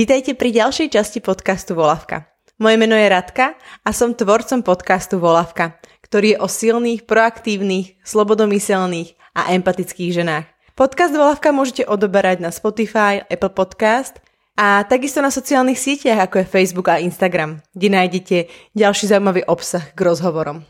Vítajte pri ďalšej časti podcastu Volavka. Moje meno je Radka a som tvorcom podcastu Volavka, ktorý je o silných, proaktívnych, slobodomyselných a empatických ženách. Podcast Volavka môžete odoberať na Spotify, Apple Podcast a takisto na sociálnych sieťach ako je Facebook a Instagram, kde nájdete ďalší zaujímavý obsah k rozhovorom.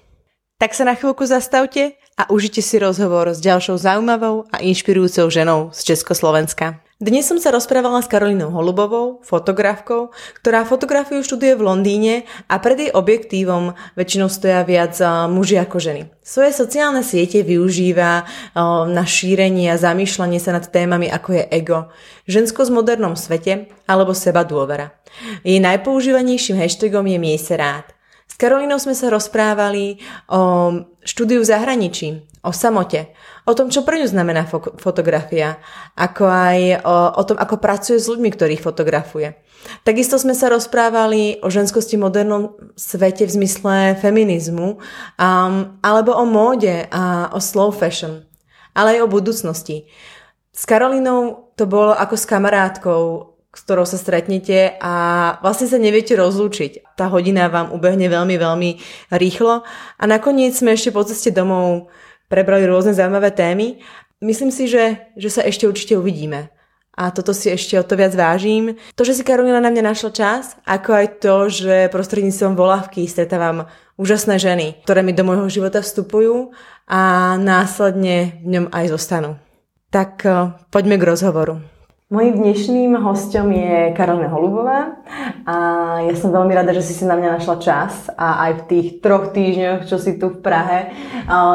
Tak sa na chvíľku zastavte a užite si rozhovor s ďalšou zaujímavou a inšpirujúcou ženou z Československa. Dnes som sa rozprávala s Karolinou Holubovou, fotografkou, ktorá fotografiu študuje v Londýne a pred jej objektívom väčšinou stoja viac muži ako ženy. Svoje sociálne siete využíva na šírenie a zamýšľanie sa nad témami ako je ego, žensko v modernom svete alebo seba dôvera. Jej najpoužívanejším hashtagom je Miej sa rád. S Karolinou sme sa rozprávali o štúdiu v zahraničí, o samote, o tom, čo pre ňu znamená fo- fotografia, ako aj o, o tom, ako pracuje s ľuďmi, ktorých fotografuje. Takisto sme sa rozprávali o ženskosti v modernom svete v zmysle feminizmu, um, alebo o móde a o slow fashion, ale aj o budúcnosti. S Karolinou to bolo ako s kamarátkou, ktorou sa stretnete a vlastne sa neviete rozlúčiť. Tá hodina vám ubehne veľmi, veľmi rýchlo a nakoniec sme ešte po ceste domov prebrali rôzne zaujímavé témy. Myslím si, že, že sa ešte určite uvidíme. A toto si ešte o to viac vážim. To, že si Karolina na mňa našla čas, ako aj to, že prostredníctvom volávky stretávam úžasné ženy, ktoré mi do môjho života vstupujú a následne v ňom aj zostanú. Tak eh, poďme k rozhovoru. Mojím dnešným hostem je Karolina Holubová a ja som veľmi rada, že si si na mňa našla čas a aj v tých troch týždňoch, čo si tu v Prahe,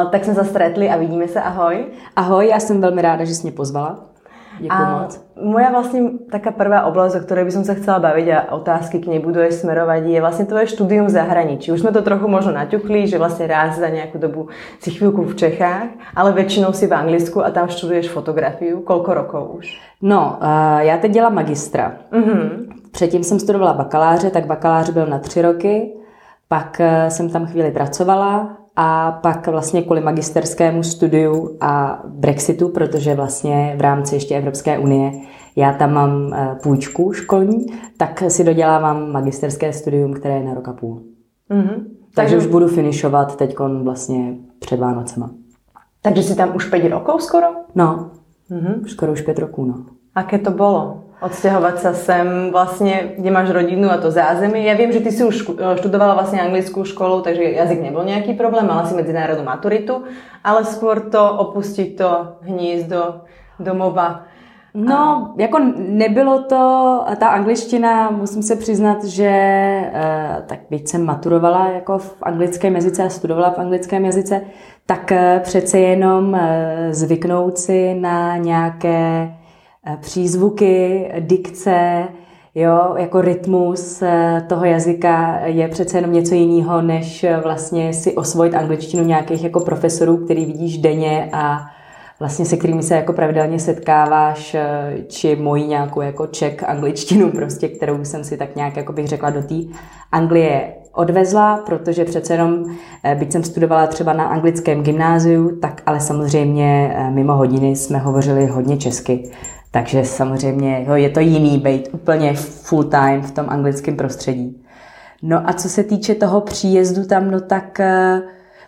tak sme sa stretli a vidíme sa. Ahoj. Ahoj, ja som veľmi ráda, že si mě pozvala. Děkuji a moc. Moja vlastne taká prvá oblasť, o ktorej by som sa chcela baviť a otázky k nej budú aj smerovať, je vlastne tvoje štúdium v zahraničí. Už sme to trochu možno naťukli, že vlastne raz za nejakú dobu si chvíľku v Čechách, ale väčšinou si v Anglicku a tam študuješ fotografiu. Koľko rokov už? No, uh, já teď dělám magistra. Mm-hmm. Předtím jsem studovala bakaláře, tak bakalář byl na tři roky, pak uh, jsem tam chvíli pracovala a pak vlastně kvůli magisterskému studiu a Brexitu, protože vlastně v rámci ještě Evropské unie já tam mám eh, půjčku školní, tak si dodělávám magisterské studium, které je na rok a půl. Mm-hmm. Takže už budu finišovat teď vlastně před Vánocema. Takže si tam už 5 rokov skoro? No, mm-hmm. skoro už 5 roků, no. Aké to bolo? Odstěhovat se sem vlastně, kde máš rodinu a to zázemí. Já vím, že ty si už študovala vlastně anglickou školu, takže jazyk nebyl nějaký problém, mala si medzinárodnou maturitu, ale skôr to opustit to hnízdo domova. No, jako nebylo to, ta angličtina, musím se přiznat, že eh, tak byť jsem maturovala jako v anglickém jazyce a studovala v anglickém jazyce, tak eh, přece jenom eh, zvyknout si na nějaké Eh, přízvuky, dikce, jo, jako rytmus eh, toho jazyka je přece jenom něco jiného, než eh, vlastně si osvojit angličtinu nějakých jako profesorů, který vidíš denně a vlastně se kterými se jako pravidelně setkáváš, či moji nějakou jako ček angličtinu prostě, kterou jsem si tak nějak, jako bych řekla, do té Anglie odvezla, protože přece jenom, byť jsem studovala třeba na anglickém gymnáziu, tak ale samozřejmě mimo hodiny jsme hovořili hodně česky. Takže samozřejmě jo, je to jiný být úplně full time v tom anglickém prostředí. No a co se týče toho příjezdu tam, no tak eh,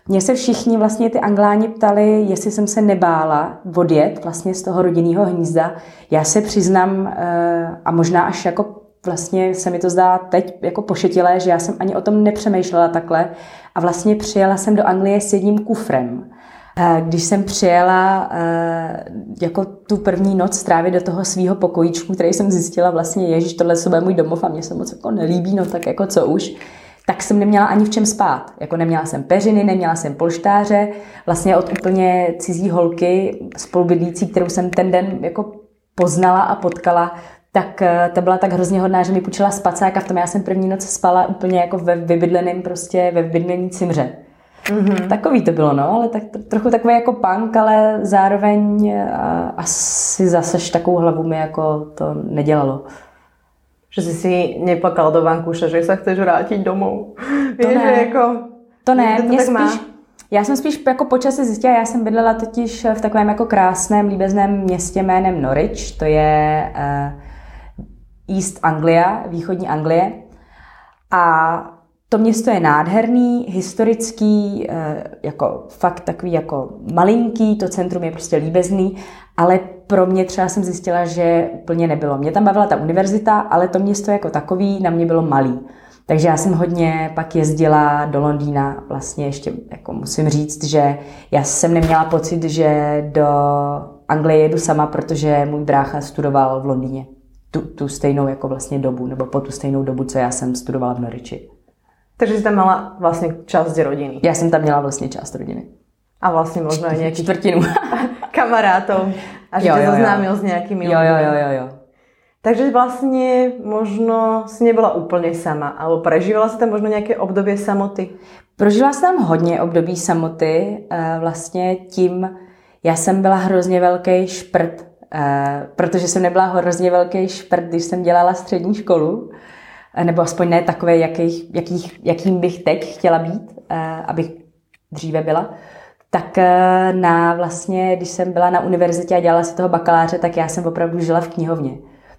mě se všichni vlastně ty angláni ptali, jestli jsem se nebála odjet vlastně z toho rodinného hnízda. Já se přiznám eh, a možná až jako vlastně se mi to zdá teď jako pošetilé, že já jsem ani o tom nepřemýšlela takhle a vlastně přijela jsem do Anglie s jedním kufrem. Když jsem přijela eh, jako tu první noc strávit do toho svého pokojíčku, který jsem zjistila vlastně, ježiš, tohle je můj domov a mě se moc jako nelíbí, no tak jako co už, tak jsem neměla ani v čem spát. Jako neměla jsem peřiny, neměla jsem polštáře, vlastně od úplně cizí holky spolubydlící, kterou jsem ten den jako poznala a potkala, tak eh, to byla tak hrozně hodná, že mi půjčila spacák a v tom já jsem první noc spala úplně jako ve vybydleném prostě, ve vybydlený cimře. Mm-hmm. Takový to bylo, no, ale tak, trochu takový jako punk, ale zároveň a, asi zase takovou hlavu mi jako to nedělalo. Že jsi si neplakal do vankuše, že se chceš vrátit domů. To Víš, ne. jako, to ne, to mě spíš, má. já jsem spíš jako počasí zjistila, já jsem bydlela totiž v takovém jako krásném, líbezném městě jménem Norwich, to je uh, East Anglia, východní Anglie. A to město je nádherný, historický, eh, jako fakt takový jako malinký, to centrum je prostě líbezný, ale pro mě třeba jsem zjistila, že úplně nebylo. Mě tam bavila ta univerzita, ale to město jako takový na mě bylo malý. Takže já jsem hodně pak jezdila do Londýna, vlastně ještě jako musím říct, že já jsem neměla pocit, že do Anglie jedu sama, protože můj brácha studoval v Londýně tu, tu stejnou jako vlastně dobu, nebo po tu stejnou dobu, co já jsem studovala v Norwichi. Takže jsi tam měla vlastně část rodiny. Já jsem tam měla vlastně část rodiny. A vlastně možná i nějaký čtvrtinu kamarátov. A že jo, tě zoznámil s nějakými Jo, jo, jo, jo, jo. Takže vlastně možno si nebyla úplně sama, ale prežívala si tam možno nějaké období samoty? Prožila jsem tam hodně období samoty. Eh, vlastně tím, já jsem byla hrozně velký šprt, eh, protože jsem nebyla hrozně velký šprt, když jsem dělala střední školu, nebo aspoň ne takové, jakých, jakých, jakým bych teď chtěla být, abych dříve byla tak na vlastně, když jsem byla na univerzitě a dělala si toho bakaláře, tak já jsem opravdu žila v knihovně.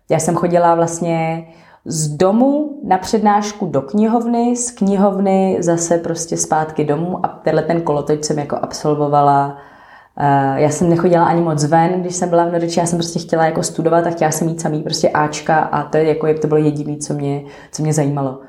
Já jsem chodila vlastně z domu na přednášku do knihovny, z knihovny zase prostě zpátky domů a tenhle ten kolotoč jsem jako absolvovala. Eh, já jsem nechodila ani moc ven, když jsem byla v Nordiči, já jsem prostě chtěla jako studovat a chtěla jsem mít samý prostě Ačka a to je jako, jak to bylo jediné, co mě, co mě zajímalo.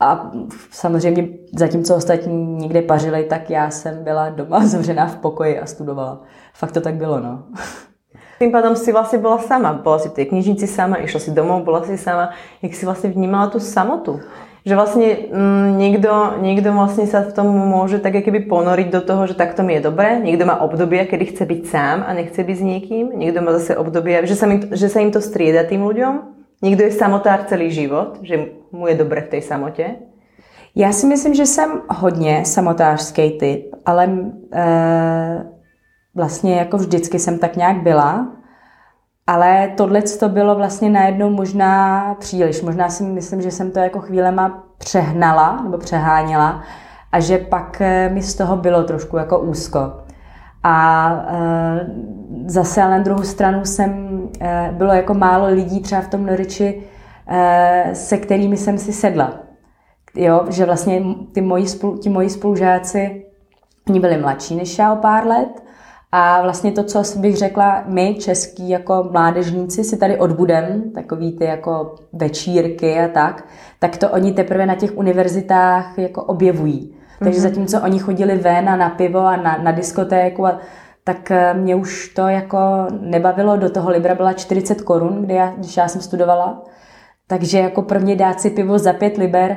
A samozřejmě zatímco ostatní někde pařili, tak já jsem byla doma zavřená v pokoji a studovala. Fakt to tak bylo, no. Tým pádom si vlastně byla sama. Byla si v té knižnici sama, išla si domov, byla si sama. Jak si vlastně vnímala tu samotu? Že vlastně mm, někdo, někdo vlastně sa v tom může tak jakoby ponoriť do toho, že takto mi je dobré. Někdo má období, kedy chce být sám a nechce být s někým. Někdo má zase období, že sa, im, že sa im to strieda tým ľuďom. Někdo je samotár celý život, že mu je dobré v té samotě. Já si myslím, že jsem hodně samotářský typ, ale e, vlastně jako vždycky jsem tak nějak byla, ale tohle to bylo vlastně najednou možná příliš. Možná si myslím, že jsem to jako chvílema přehnala nebo přeháněla a že pak eh, mi z toho bylo trošku jako úzko. A e, zase ale na druhou stranu jsem, e, bylo jako málo lidí třeba v tom Noriči, e, se kterými jsem si sedla. Jo, že vlastně ty moji, spolu, ti moji spolužáci, oni byli mladší než já o pár let a vlastně to, co bych řekla, my, český jako mládežníci, si tady odbudem, takový ty jako večírky a tak, tak to oni teprve na těch univerzitách jako objevují. Takže mm-hmm. zatímco oni chodili ven a na pivo a na, na diskotéku, a, tak eh, mě už to jako nebavilo. Do toho Libra byla 40 korun, kdy já, když já jsem studovala. Takže jako pro mě dát si pivo za pět liber,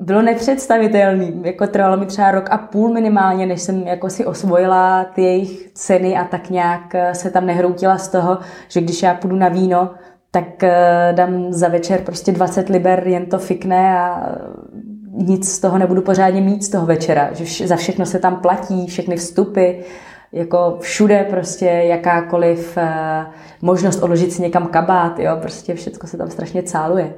bylo nepředstavitelný. Jako trvalo mi třeba rok a půl minimálně, než jsem jako si osvojila ty jejich ceny a tak nějak eh, se tam nehroutila z toho, že když já půjdu na víno, tak eh, dám za večer prostě 20 liber, jen to fikne a eh, nic z toho nebudu pořádně mít z toho večera. Že za všechno se tam platí, všechny vstupy, jako všude prostě jakákoliv možnost odložit si někam kabát, jo, prostě všechno se tam strašně cáluje.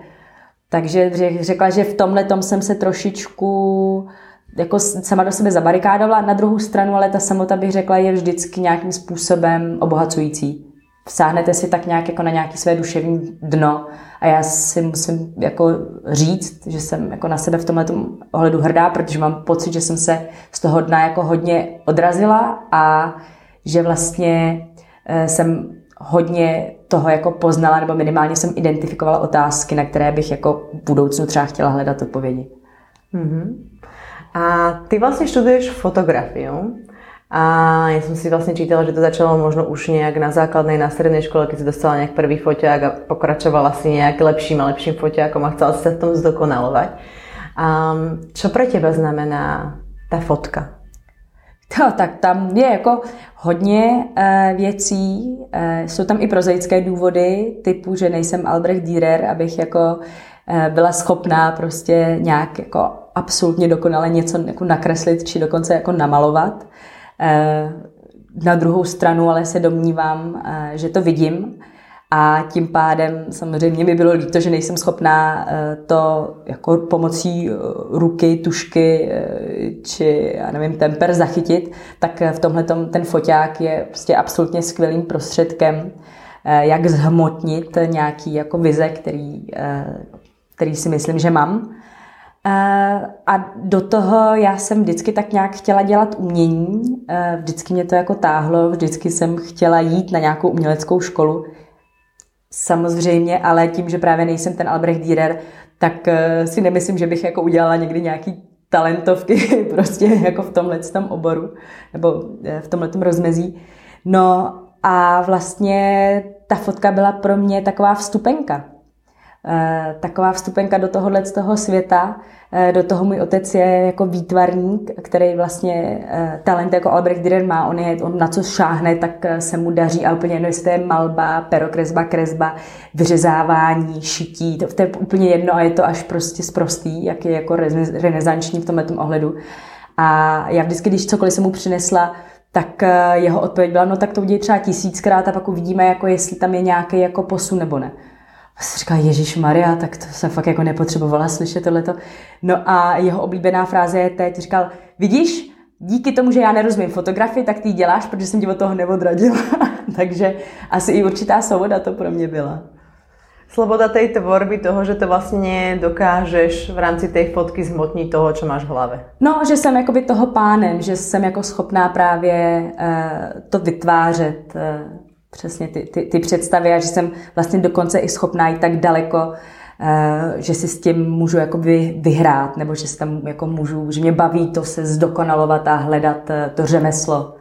Takže řekla, že v tomhle tom jsem se trošičku jako sama do sebe zabarikádovala. Na druhou stranu, ale ta samota bych řekla, je vždycky nějakým způsobem obohacující. Vsáhnete si tak nějak jako na nějaký své duševní dno a já si musím jako říct, že jsem jako na sebe v tomhle ohledu hrdá, protože mám pocit, že jsem se z toho dna jako hodně odrazila a že vlastně eh, jsem hodně toho jako poznala, nebo minimálně jsem identifikovala otázky, na které bych jako v budoucnu třeba chtěla hledat odpovědi. Mm-hmm. A ty vlastně študuješ fotografii. A já jsem si vlastně čítala, že to začalo možno už nějak na základnej, na střední škole, když si dostala nějak prvý foťák a pokračovala si nějak lepším a lepším foťákom a chcela se v tom zdokonalovat. A čo pro teba znamená ta fotka? To, tak tam je jako hodně uh, věcí. Uh, jsou tam i prozaické důvody, typu, že nejsem Albrecht Dürer, abych jako uh, byla schopná prostě nějak jako absolutně dokonale něco jako nakreslit, či dokonce jako namalovat. Uh, na druhou stranu ale se domnívám, uh, že to vidím a tím pádem samozřejmě mi bylo líto, že nejsem schopná eh, to jako pomocí eh, ruky, tušky eh, či, já nevím, temper zachytit, tak v tomhle ten foťák je prostě absolutně skvělým prostředkem. jak zhmotnit nějaký jako vize, který, který si myslím, že mám. A do toho já jsem vždycky tak nějak chtěla dělat umění, vždycky mě to jako táhlo, vždycky jsem chtěla jít na nějakou uměleckou školu. Samozřejmě, ale tím, že právě nejsem ten Albrecht Dürer, tak eh, si nemyslím, že bych jako udělala někdy nějaký talentovky prostě jako v tomhle tom oboru nebo eh, v tomhle rozmezí. No a vlastně ta fotka byla pro mě taková vstupenka. Eh, taková vstupenka do tohohle z toho světa. Eh, do toho můj otec je jako výtvarník, který vlastně eh, talent jako Albrecht Dürer má. On, je, on na co šáhne, tak se mu daří a úplně jedno, jestli to je malba, perokresba, kresba, vyřezávání, šití. To, to je úplně jedno a je to až prostě zprostý, jak je jako renesanční v tomhle ohledu. A já vždycky, když cokoliv jsem mu přinesla, tak jeho odpověď byla, no tak to udělej třeba tisíckrát a pak uvidíme, jako jestli tam je nějaký jako posun nebo ne. Jsem říkala, Ježíš Maria, tak to jsem fakt jako nepotřebovala slyšet tohleto. No a jeho oblíbená fráze je teď, říkal, vidíš, díky tomu, že já nerozumím fotografii, tak ty ji děláš, protože jsem tě od toho neodradila. Takže asi i určitá svoboda to pro mě byla. Sloboda tej tvorby, toho, že to vlastně dokážeš v rámci té fotky zmotnit toho, co máš v hlavě. No, že jsem jakoby toho pánem, že jsem jako schopná právě uh, to vytvářet, uh, přesně ty, ty, ty představy a že jsem vlastně dokonce i schopná jít tak daleko, eh, že si s tím můžu jakoby vyhrát, nebo že tam jako můžu, že mě baví to se zdokonalovat a hledat eh, to řemeslo.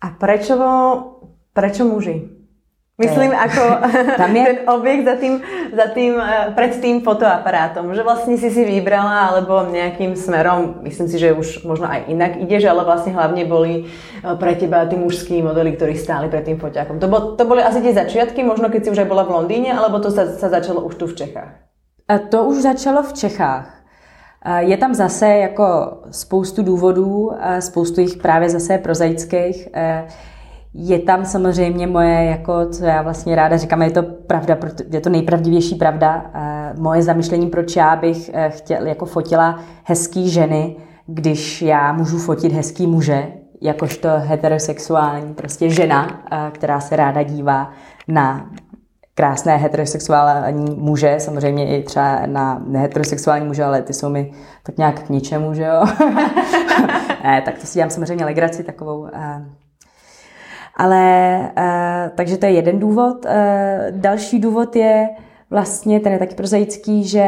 A prečo muži? Myslím, ako tam je... ten objekt za tým, za tým, eh, pred tým fotoaparátom, že vlastne si si vybrala, alebo nejakým smerom, myslím si, že už možno aj inak ideš, ale vlastne hlavne boli eh, pre teba tí mužskí modely, ktorí stáli pred tým foťákom. To, bol, to boli asi tie začiatky, možno keď si už aj bola v Londýne, alebo to sa, sa začalo už tu v Čechách? To už začalo v Čechách. Je tam zase jako spoustu důvodů, spoustu jich právě zase prozaických. Je tam samozřejmě moje, jako, co já vlastně ráda říkám, je to pravda, je to nejpravdivější pravda. Moje zamyšlení, proč já bych eh, chtěl, jako fotila hezký ženy, když já můžu fotit hezký muže, jakožto heterosexuální prostě žena, eh, která se ráda dívá na krásné heterosexuální muže, samozřejmě i třeba na neheterosexuální muže, ale ty jsou mi tak nějak k ničemu, že jo. ne, tak to si dělám samozřejmě legraci takovou. Eh, ale uh, takže to je jeden důvod. Uh, další důvod je vlastně, ten je taky prozaický, že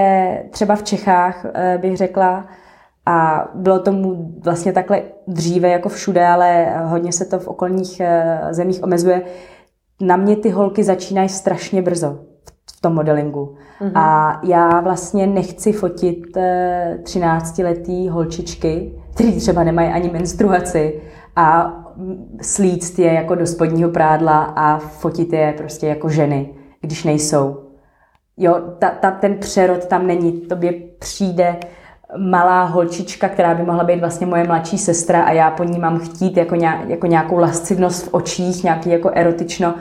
třeba v Čechách uh, bych řekla, a bylo tomu vlastně takhle dříve jako všude, ale hodně se to v okolních zemích omezuje. Na mě ty holky začínají strašně brzo v tom modelingu. Mm-hmm. A já vlastně nechci fotit 13-letý holčičky, které třeba nemají ani menstruaci a slíct je jako do spodního prádla a fotit je prostě jako ženy, když nejsou. Jo, ta, ta, ten přerod tam není. Tobě přijde malá holčička, která by mohla být vlastně moje mladší sestra a já po ní mám chtít jako, nějak, jako nějakou lascivnost v očích, nějaký jako erotično,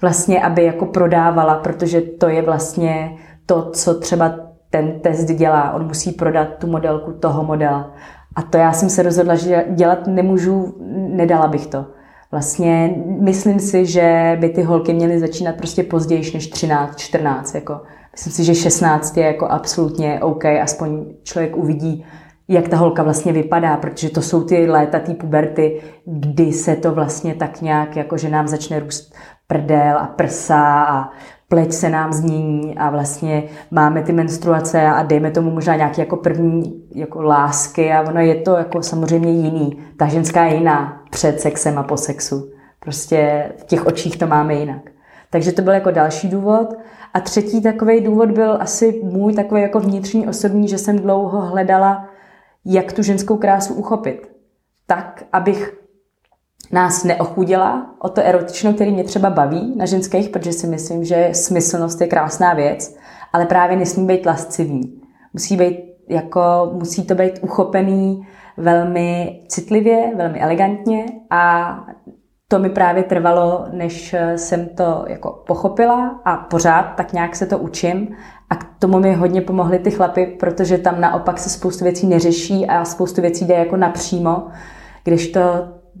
vlastně, aby jako prodávala, protože to je vlastně to, co třeba ten test dělá. On musí prodat tu modelku toho modela. A to já jsem se rozhodla, že dělat nemůžu, nedala bych to. Vlastně myslím si, že by ty holky měly začínat prostě později než 13, 14. Jako. Myslím si, že 16 je jako absolutně OK, aspoň člověk uvidí, jak ta holka vlastně vypadá, protože to jsou ty léta, ty puberty, kdy se to vlastně tak nějak, jako že nám začne růst prdel a prsa a pleť se nám změní a vlastně máme ty menstruace a dejme tomu možná nějaké jako první jako lásky a ono je to jako samozřejmě jiný. Ta ženská je jiná před sexem a po sexu. Prostě v těch očích to máme jinak. Takže to byl jako další důvod. A třetí takový důvod byl asi můj takový jako vnitřní osobní, že jsem dlouho hledala, jak tu ženskou krásu uchopit. Tak, abych nás neochudila o to erotično, který mě třeba baví na ženských, protože si myslím, že smyslnost je krásná věc, ale právě nesmí být lascivý. Musí, být jako, musí to být uchopený velmi citlivě, velmi elegantně a to mi právě trvalo, než jsem to jako pochopila a pořád tak nějak se to učím a k tomu mi hodně pomohly ty chlapy, protože tam naopak se spoustu věcí neřeší a spoustu věcí jde jako napřímo, když to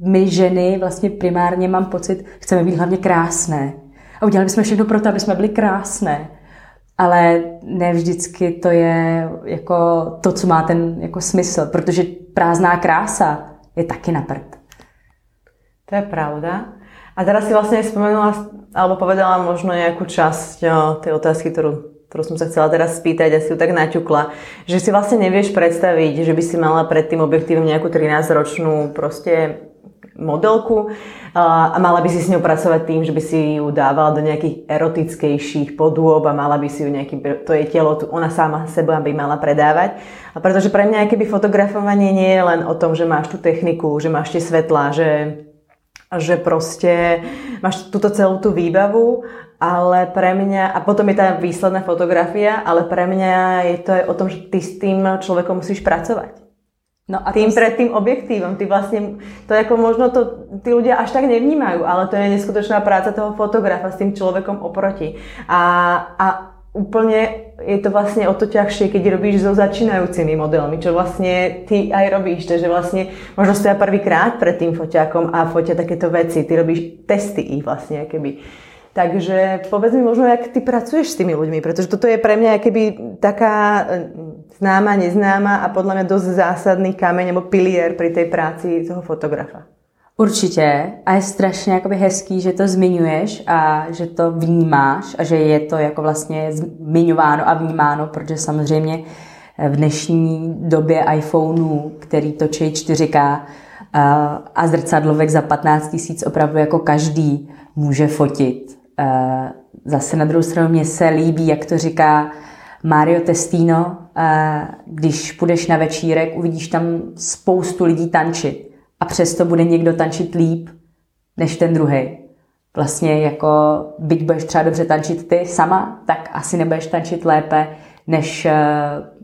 my ženy vlastně primárně mám pocit, chceme být hlavně krásné. A udělali jsme všechno pro to, aby jsme byli krásné. Ale ne vždycky to je jako to, co má ten jako smysl, protože prázdná krása je taky na prd. To je pravda. A teraz si vlastne spomenula, alebo povedala možno časť o, tej otázky, ktorú, ktorú som sa chcela teraz spýtať a si ju tak naťukla, že si vlastne nevieš predstaviť, že by si mala pred tým objektívom nejakú 13-ročnú proste modelku a mala by si s ňou pracovať tým, že by si ju dávala do nejakých erotickejších podôb a mala by si ju nejaký, to je telo, ona sama seba by mala predávať. A pretože pre mňa keby fotografovanie nie je len o tom, že máš tú techniku, že máš tie svetlá, že že proste máš túto celú tú výbavu, ale pre mňa, a potom je tá výsledná fotografia, ale pre mňa je to aj o tom, že ty s tým človekom musíš pracovať. No a tým pred tým objektívom, ty vlastne, to ako možno to tí ľudia až tak nevnímajú, ale to je neskutočná práca toho fotografa s tým človekom oproti. A, a úplne je to vlastne o to ťažšie, keď robíš so začínajúcimi modelmi, čo vlastne ty aj robíš, takže vlastne možno stoja prvýkrát pred tým foťákom a fotia takéto veci, ty robíš testy ich vlastne, keby Takže povedz mi možno, jak ty pracuješ s tými ľuďmi, pretože toto je pre mňa keby taká e, známa, neznáma a podľa mňa dosť zásadný kameň nebo pilier pri tej práci toho fotografa. Určitě a je strašně jakoby hezký, že to zmiňuješ a že to vnímáš a že je to jako vlastně zmiňováno a vnímáno, protože samozřejmě e, v dnešní době iPhoneů, který točí 4K a zrcadlovek za 15 tisíc opravdu jako každý může fotit zase na druhou stranu mě se líbí, jak to říká Mario Testino, eh, když půjdeš na večírek, uvidíš tam spoustu lidí tančit a přesto bude někdo tančit líp než ten druhý. Vlastně jako, byť budeš třeba dobře tančit ty sama, tak asi nebudeš tančit lépe než eh,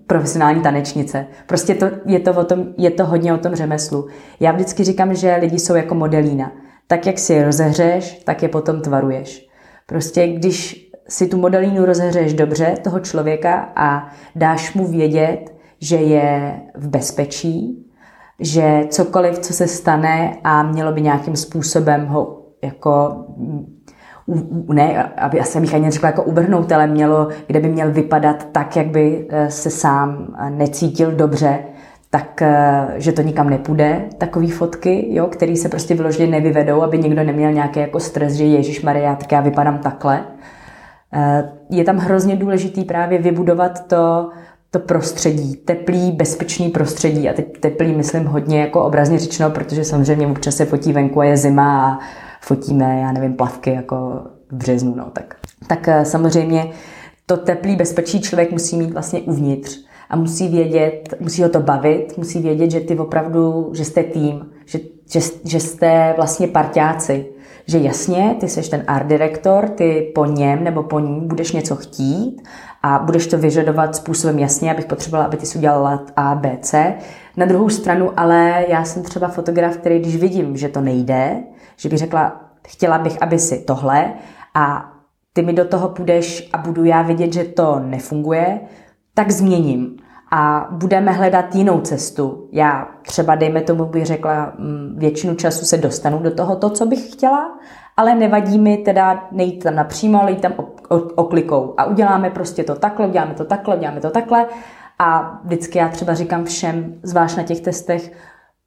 profesionální tanečnice. Prostě to, je, to o tom, je to hodně o tom řemeslu. Já vždycky říkám, že lidi jsou jako modelína. Tak, jak si je rozehřeš, tak je potom tvaruješ. Prostě když si tu modelínu rozehřeješ dobře, toho člověka, a dáš mu vědět, že je v bezpečí, že cokoliv, co se stane a mělo by nějakým způsobem ho jako ne, aby asi bych ani řekla jako uvrhnout, ale mělo, kde by měl vypadat tak, jak by eh, se sám eh, necítil dobře, tak eh, že to nikam nepůjde, takové fotky, jo, které se prostě vyloženě nevyvedou, aby někdo neměl nějaký jako stres, že Ježíš Maria, já vypadám takhle. Eh, je tam hrozně důležitý právě vybudovat to, to prostředí, teplý, bezpečný prostředí. A teď teplý myslím hodně jako obrazně řečeno, protože samozřejmě občas se fotí venku a je zima a fotíme, já nevím, plavky jako v březnu. No, tak. tak eh, samozřejmě to teplý bezpečí člověk musí mít vlastně uvnitř a musí vědět, musí ho to bavit, musí vědět, že ty opravdu, že jste tým, že, že, že jste vlastně parťáci, že jasně, ty jsi ten art direktor, ty po něm nebo po ní budeš něco chtít a budeš to vyžadovat způsobem jasně, abych potřebovala, aby ty si udělala A, B, C. Na druhou stranu, ale já jsem třeba fotograf, který když vidím, že to nejde, že bych řekla, chtěla bych, aby si tohle a ty mi do toho půjdeš a budu já vidět, že to nefunguje, tak změním a budeme hledat jinou cestu. Já třeba, dejme tomu, bych řekla, mm, většinu času se dostanu do toho, to, co bych chtěla, ale nevadí mi teda nejít tam napřímo, ale jít tam oklikou. A uděláme prostě to takhle, uděláme to takhle, uděláme to takhle. A vždycky já třeba říkám všem, zvlášť na těch testech,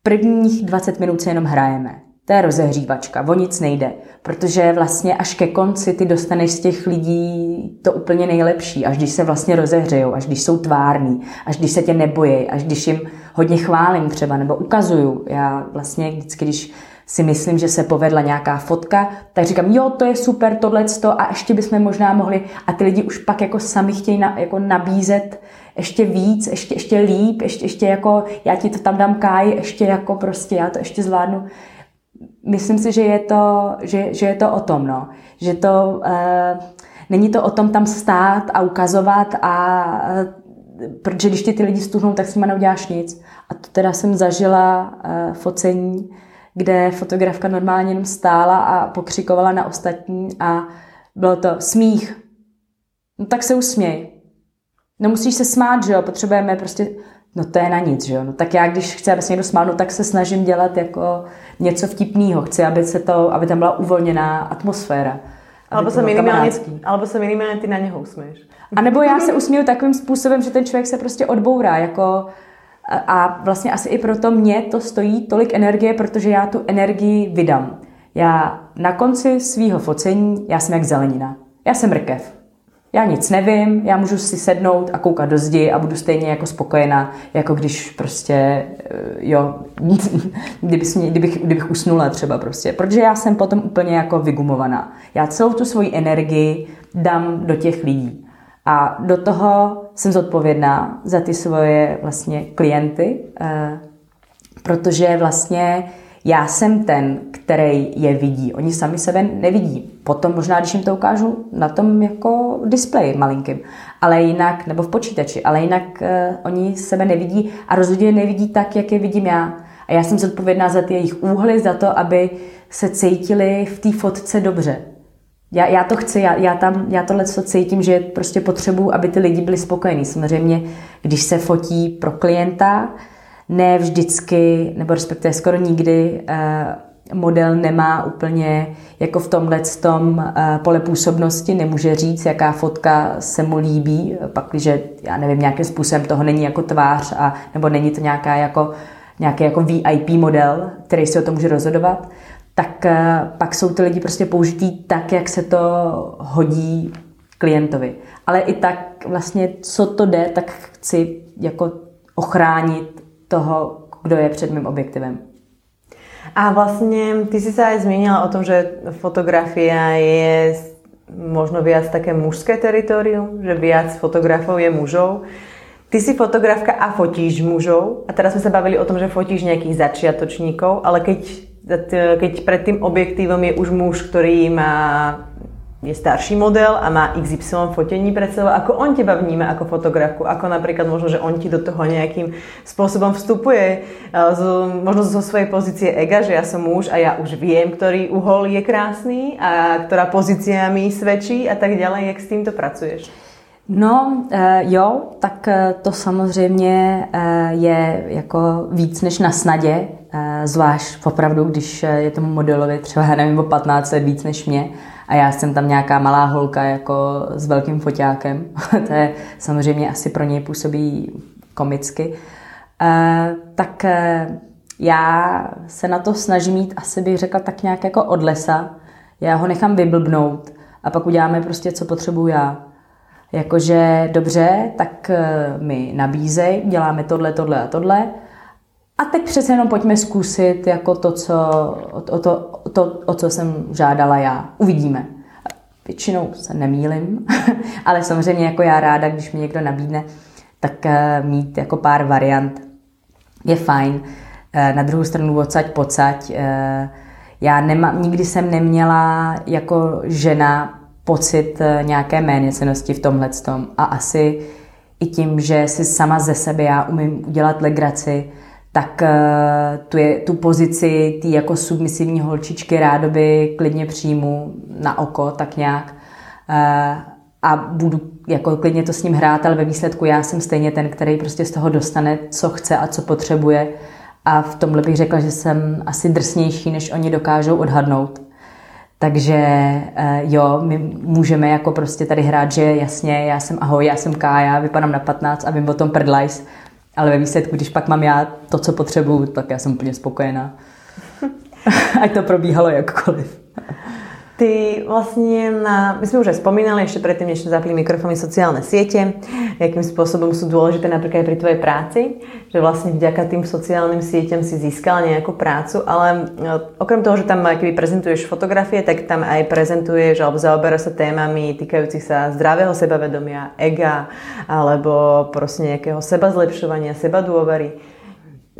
prvních 20 minut se jenom hrajeme. To je rozehřívačka, o nic nejde, protože vlastně až ke konci ty dostaneš z těch lidí to úplně nejlepší, až když se vlastně rozehřejou, až když jsou tvární, až když se tě nebojí, až když jim hodně chválím třeba nebo ukazuju. Já vlastně vždycky, když si myslím, že se povedla nějaká fotka, tak říkám, jo, to je super, tohle a ještě bychom možná mohli, a ty lidi už pak jako sami chtějí na, jako nabízet ještě víc, ještě, ještě líp, ještě, ještě jako, já ti to tam dám káj, ještě jako prostě, já to ještě zvládnu myslím si, že je to, že, že je to o tom, no. Že to, uh, není to o tom tam stát a ukazovat a uh, protože když ti ty lidi stuhnou, tak s nimi neuděláš nic. A to teda jsem zažila uh, focení, kde fotografka normálně jenom stála a pokřikovala na ostatní a bylo to smích. No tak se usměj. No musíš se smát, že jo, potřebujeme prostě no to je na nic, že jo. No, tak já, když chci, aby se někdo smál, no, tak se snažím dělat jako něco vtipného. Chci, aby, se to, aby tam byla uvolněná atmosféra. Alebo se, minimálně, alebo se minimálně ty na něho usměješ. A nebo já se usměju takovým způsobem, že ten člověk se prostě odbourá, jako a vlastně asi i proto mě to stojí tolik energie, protože já tu energii vydám. Já na konci svého focení, já jsem jak zelenina. Já jsem mrkev. Já nic nevím, já můžu si sednout a koukat do zdi a budu stejně jako spokojená, jako když prostě, eh, jo, kdybych, kdybych, kdybych usnula třeba prostě. Protože já jsem potom úplně jako vygumovaná. Já celou tu svoji energii dám do těch lidí. A do toho jsem zodpovědná za ty svoje vlastně klienty, eh, protože vlastně já jsem ten, který je vidí. Oni sami sebe nevidí. Potom možná, když jim to ukážu na tom jako displeji malinkým, ale jinak, nebo v počítači, ale jinak uh, oni sebe nevidí a rozhodně nevidí tak, jak je vidím já. A já jsem zodpovědná za ty jejich úhly, za to, aby se cítili v té fotce dobře. Já, já to chci, já, já, tam, já tohle co cítím, že prostě potřebuji, aby ty lidi byli spokojení. Samozřejmě, když se fotí pro klienta, ne vždycky, nebo respektive skoro nikdy eh, model nemá úplně jako v tomhle tom eh, pole působnosti, nemůže říct, jaká fotka se mu líbí, pak, když já nevím, nějakým způsobem toho není jako tvář, a, nebo není to nějaká jako, nějaký jako VIP model, který si o tom může rozhodovat, tak eh, pak jsou ty lidi prostě použitý tak, jak se to hodí klientovi. Ale i tak vlastně, co to jde, tak chci jako ochránit toho, kdo je před mým objektivem. A vlastně ty si sa aj zmínila o tom, že fotografia je možno viac také mužské teritorium, že viac fotografov je mužov. Ty si fotografka a fotíš mužov a teraz sme sa bavili o tom, že fotíš nejakých začiatočníkov, ale keď, keď pred tým objektívom je už muž, ktorý má je starší model a má XY fotení pred sebou, ako on teba vníma ako fotografku, ako napríklad možno, že on ti do toho nejakým spôsobom vstupuje, eh, z, možno zo svojej pozície ega, že ja som muž a ja už viem, ktorý uhol je krásný a ktorá pozícia mi svedčí a tak ďalej, jak s týmto pracuješ? No eh, jo, tak eh, to samozřejmě je jako víc než na snadě, zvlášť opravdu, když je tomu modelovi třeba, nevím, o 15 let víc než mě a já jsem tam nějaká malá holka jako s velkým foťákem. to je samozřejmě asi pro něj působí komicky. E, tak e, já se na to snažím mít, asi bych řekla tak nějak jako od lesa. Já ho nechám vyblbnout a pak uděláme prostě, co potřebuju já. Jakože dobře, tak eh, mi nabízej, děláme tohle, tohle a tohle a teď přece jenom pojďme zkusit jako to, co, o, to, to, o co jsem žádala já. Uvidíme. Většinou se nemýlim, ale samozřejmě jako já ráda, když mi někdo nabídne, tak eh, mít jako pár variant je fajn. Eh, na druhou stranu odsaď pocať. Eh, já nemám, nikdy jsem neměla jako žena pocit nějaké méněcenosti v tomhle a asi i tím, že si sama ze sebe já umím udělat legraci, tak eh, tu, je, tu pozici ty jako submisivní holčičky rádoby klidně přijmu na oko, tak nějak. Eh, a budu jako klidně to s ním hrát, ale ve výsledku já jsem stejně ten, který prostě z toho dostane, co chce a co potřebuje. A v tomhle bych řekla, že jsem asi drsnější, než oni dokážou odhadnout. Takže eh, jo, my můžeme jako prostě tady hrát, že jasně, já jsem ahoj, já jsem Kája, vypadám na 15 a vím o tom prdlajs ale ve výsledku, když pak mám já to, co potřebuju, tak já jsem úplně spokojená. Ať to probíhalo jakkoliv. Ty vlastne na, my sme už aj spomínali ešte predtým, než sme zapli mikrofóny sociálne siete, akým spôsobom sú dôležité napríklad aj pri tvojej práci, že vlastne vďaka tým sociálnym sieťam si získala nejakú prácu, ale e, okrem toho, že tam keby prezentuješ fotografie, tak tam aj prezentuješ alebo zaoberáš sa témami týkajúcich sa zdravého sebavedomia, ega, alebo proste nejakého seba zlepšovania, seba dôvery.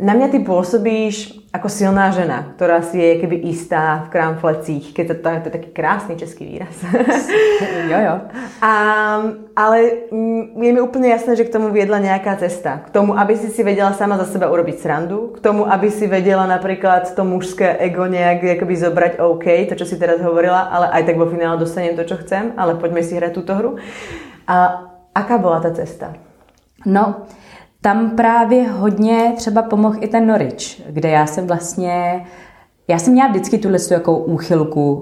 Na mňa ty pôsobíš ako silná žena, ktorá si je keby istá v kramflecích, keď to, to, to je taký krásny český výraz. jo, jo. A, ale je mi úplne jasné, že k tomu viedla nejaká cesta. K tomu, aby si si vedela sama za seba urobiť srandu, k tomu, aby si vedela napríklad to mužské ego nejak akoby zobrať OK, to, čo si teraz hovorila, ale aj tak vo finále dostanem to, čo chcem, ale poďme si hrať túto hru. A aká bola tá cesta? No, tam právě hodně třeba pomohl i ten Norwich, kde já jsem vlastně já jsem měla vždycky tuhle jako úchylku,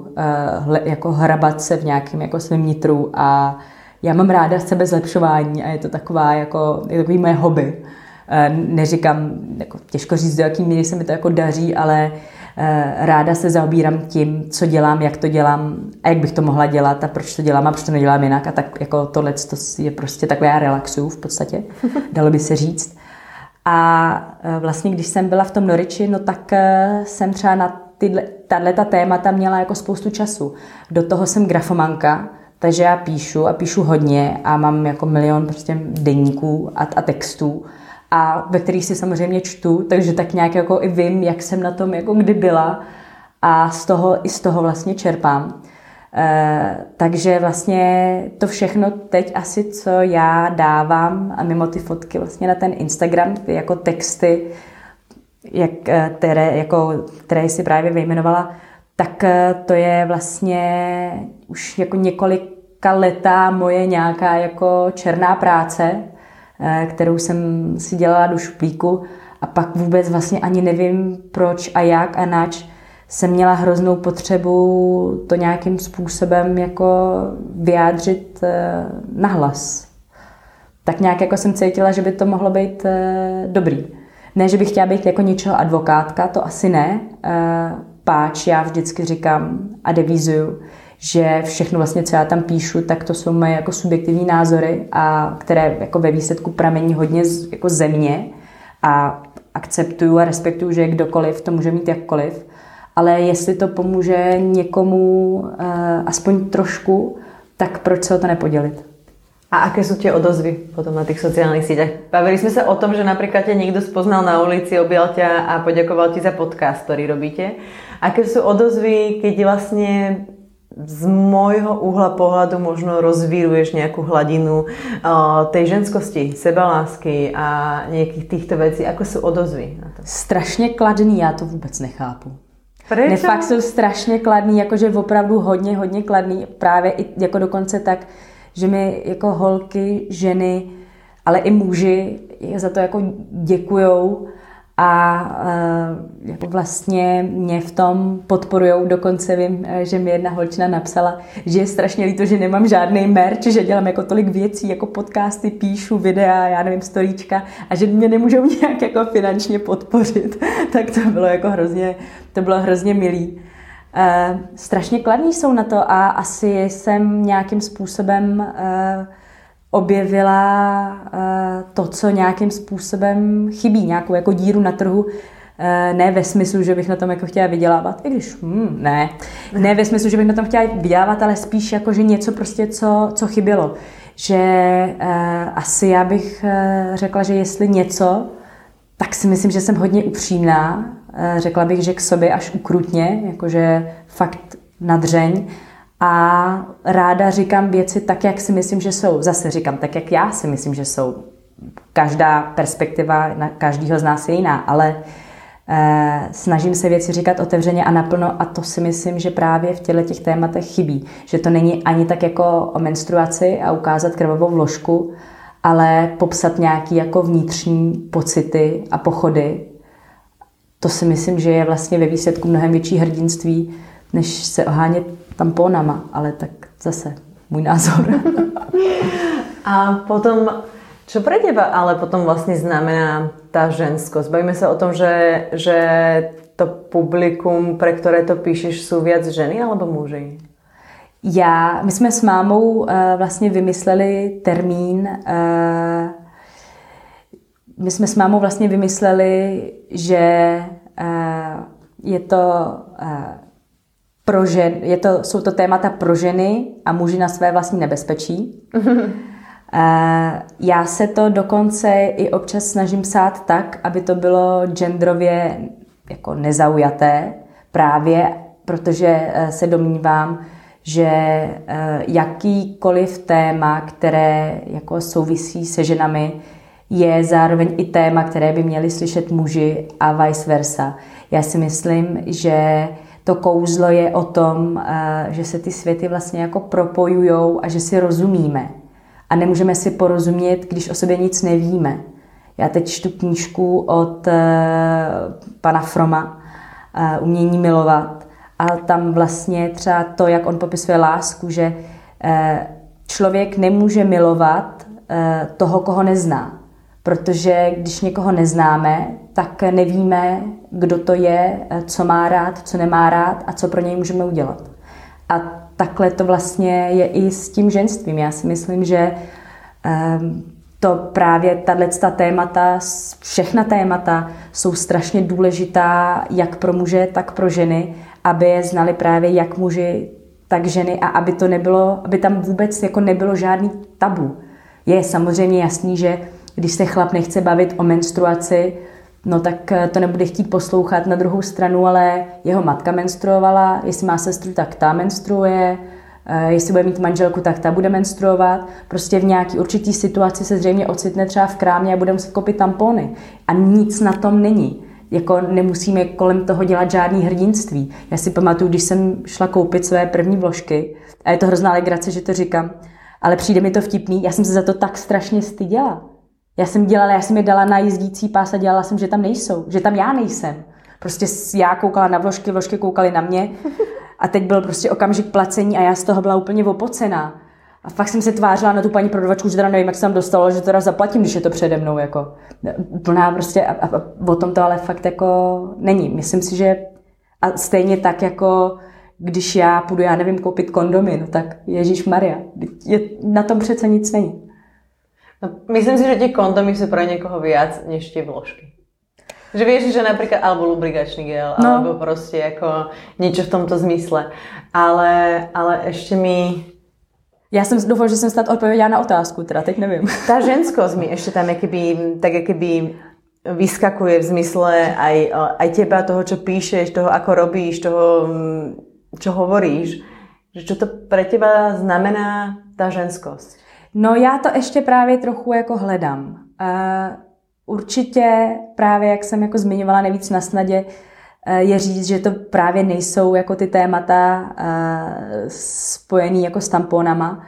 uh, jako hrabat se v nějakém jako svém nitru a já mám ráda sebe zlepšování a je to taková jako, je takový moje hobby. Uh, neříkám, jako těžko říct, do jaký míry se mi to jako daří, ale uh, ráda se zaobírám tím, co dělám, jak to dělám a jak bych to mohla dělat a proč to dělám a proč to nedělám jinak a tak jako tohle to je prostě takové já relaxuju v podstatě, dalo by se říct. A vlastně, když jsem byla v tom Noriči, no tak jsem třeba na tyhle, tahle ta témata měla jako spoustu času. Do toho jsem grafomanka, takže já píšu a píšu hodně a mám jako milion prostě denníků a, a textů a ve kterých si samozřejmě čtu, takže tak nějak jako i vím, jak jsem na tom jako kdy byla a z toho i z toho vlastně čerpám. E, takže vlastně to všechno teď asi, co já dávám a mimo ty fotky vlastně na ten Instagram, ty jako texty, jak, eh, které, jako, které jsi právě vyjmenovala, tak eh, to je vlastně už jako několika letá moje nějaká jako černá práce, kterou jsem si dělala do šuplíku a pak vůbec vlastně ani nevím proč a jak a nač jsem měla hroznou potřebu to nějakým způsobem jako vyjádřit nahlas. Tak nějak jako jsem cítila, že by to mohlo být dobrý. Ne, že bych chtěla být jako něčeho advokátka, to asi ne. Eh, páč já vždycky říkám a devízuju, že všechno vlastně, co já tam píšu, tak to jsou moje jako subjektivní názory, a které jako ve výsledku pramení hodně z, jako ze mě a akceptuju a respektuju, že kdokoliv to může mít jakkoliv, ale jestli to pomůže někomu uh, aspoň trošku, tak proč se o to nepodělit? A aké sú tie odozvy potom na tých sociálnych sieťach? Bavili sme sa o tom, že napríklad ťa niekto spoznal na ulici, objal ťa a poďakoval ti za podcast, ktorý robíte. Aké sú odozvy, keď vlastne z môjho uhla pohľadu možno rozvíruješ nejakú hladinu uh, tej ženskosti, sebalásky a nejakých týchto vecí. Ako sú odozvy na to? Strašně kladný, já to vůbec nechápu. Prečo? Ne, fakt jsou strašně kladný, jakože opravdu hodně, hodně kladný. Právě i jako dokonce tak, že mi jako holky, ženy, ale i muži za to jako děkujou a uh, jako vlastně mě v tom podporujou. Dokonce vím, eh, že mi jedna holčina napsala, že je strašně líto, že nemám žádný merch, že dělám jako tolik věcí, jako podcasty, píšu videa, já nevím, storíčka a že mě nemůžou nějak jako finančně podpořit. tak to bylo jako hrozně, to bylo hrozně milý. Uh, strašně kladní jsou na to a asi jsem nějakým způsobem uh, objevila uh, to, co nějakým způsobem chybí, nějakou jako díru na trhu, ne ve smyslu, že bych na tom jako chtěla vydělávat, i když hmm, ne, ne ve smyslu, že bych na tom chtěla vydělávat, ale spíš jako, že něco prostě, co, co chybělo. Že uh, asi já bych řekla, že jestli něco, tak si myslím, že jsem hodně upřímná Eh, řekla bych, že k sobě až ukrutně, jakože fakt nadřeň. A ráda říkám věci tak, jak si myslím, že jsou. Zase říkám tak, jak já si myslím, že jsou. Každá perspektiva na každého z nás je jiná, ale eh, snažím se věci říkat otevřeně a naplno a to si myslím, že právě v těchto těch tématech chybí. Že to není ani tak jako o menstruaci a ukázat krvavou vložku, ale popsat nějaký jako vnitřní pocity a pochody to si myslím, že je vlastně ve výsledku mnohem větší hrdinství, než se ohánět tamponama, ale tak zase můj názor. A potom, čo pre teba ale potom vlastně znamená ta ženskost? Bavíme se o tom, že, že to publikum, pre které to píšeš, jsou viac ženy alebo muži? Já, my jsme s mámou uh, vlastně vymysleli termín uh, my jsme s mámou vlastně vymysleli, že eh, je to eh, pro žen, je to, jsou to témata pro ženy a muži na své vlastní nebezpečí. Eh, já se to dokonce i občas snažím psát tak, aby to bylo genderově jako nezaujaté, právě protože se domnívám, že jakýkoliv téma, které jako souvisí se ženami, je zároveň i téma, které by měli slyšet muži a vice versa. Já si myslím, že to kouzlo je o tom, eh, že se ty světy vlastně jako propojujou a že si rozumíme. A nemůžeme si porozumět, když o sobě nic nevíme. Já teď čtu knížku od uh, pana Froma, uh, Umění milovat. A tam vlastně třeba to, jak on popisuje lásku, že člověk nemůže milovat toho, koho nezná. Protože když někoho neznáme, tak nevíme, kdo to je, co má rád, co nemá rád a co pro něj můžeme udělat. A takhle to vlastně je i s tím ženstvím. Já si myslím, že um, to právě tato témata, všechna témata jsou strašně důležitá jak pro muže, tak pro ženy, aby je znali právě jak muži, tak ženy a aby to nebylo, aby tam vůbec jako nebylo žádný tabu. Je samozřejmě jasný, že když se chlap nechce bavit o menstruaci, no tak eh, to nebude chtít poslouchat na druhou stranu, ale jeho matka menstruovala, jestli má sestru, tak ta menstruuje, Eh, jestli bude mít manželku, tak ta bude menstruovat. Prostě v nějaký určitý situaci se zřejmě ocitne třeba v krámě a bude muset kopit tampony. A nic na tom není. Jako nemusíme kolem toho dělat žádný hrdinství. Já si pamatuju, když jsem šla koupit své první vložky, a je to hrozná legrace, že to říkám, ale přijde mi to vtipný, já jsem se za to tak strašně styděla. Já jsem dělala, já jsem je dala na jízdící pás a dělala jsem, že tam nejsou, že tam já nejsem. Prostě já koukala na vložky, vložky koukaly na mě a teď byl prostě okamžik placení a já z toho byla úplně opocená. A fakt jsem se tvářila na tu paní prodavačku, že teda nevím, jak se tam dostalo, že teda zaplatím, když je to přede mnou. Jako. Plná prostě a, a, a o tom to ale fakt jako není. Myslím si, že a stejně tak jako když já půjdu, já nevím, koupit kondomy, no tak Ježíš Maria, je, na tom přece nic není. No, myslím si, že tie kondomy sú pre niekoho viac než tie vložky. Že vieš, že napríklad, alebo lubrikačný gel, no. alebo proste ako niečo v tomto zmysle. Ale, ale ešte mi... Já jsem doufala, že jsem snad odpověděla na otázku, teda teď nevím. Ta ženskost mi ešte tam jakoby, tak jakoby vyskakuje v zmysle aj, aj teba, toho, čo píšeš, toho, ako robíš, toho, čo hovoríš. Že čo to pre teba znamená ta ženskost? No já to ještě právě trochu jako hledám. Uh, Určitě právě, jak jsem jako zmiňovala nejvíc na snadě, eh, je říct, že to právě nejsou jako ty témata eh, spojený jako s tamponama.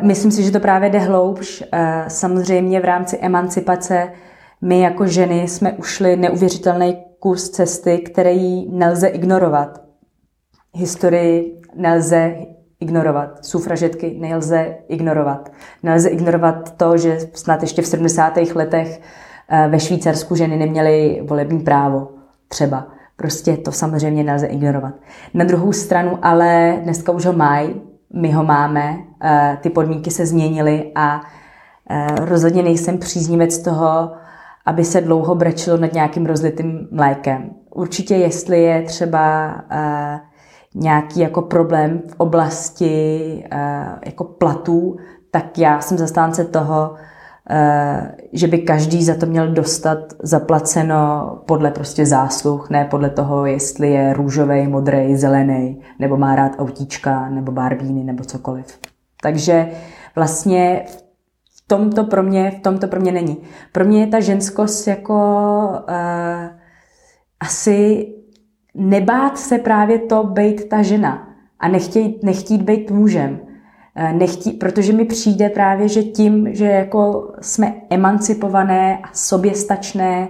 Myslím si, že to právě jde hloubš. Samozřejmě v rámci emancipace my jako ženy jsme ušli neuvěřitelný kus cesty, který nelze ignorovat. Historii nelze ignorovat. Sufražetky nelze ignorovat. Nelze ignorovat to, že snad ještě v 70. letech Eh, ve Švýcarsku ženy neměly volební právo třeba. Prostě to samozřejmě nelze ignorovat. Na druhou stranu ale dneska už ho mají, my ho máme, eh, ty podmínky se změnily a eh, rozhodně nejsem příznivec toho, aby se dlouho brečilo nad nějakým rozlitým mlékem. Určitě jestli je třeba nějaký jako problém v oblasti jako platů, tak já jsem zastánce toho, Eh, že by každý za to měl dostat zaplaceno podle prostě zásluh, ne podle toho, jestli je růžový, modrý, zelený, nebo má rád autíčka, nebo barbíny, nebo cokoliv. Takže vlastně v tomto pro mě, v tomto pro mě není. Pro mě je ta ženskost jako uh, asi nebát se právě to být ta žena a nechtít, nechtít být mužem. Eh, nechtí, protože mi přijde právě, že tím, že jako jsme emancipované a soběstačné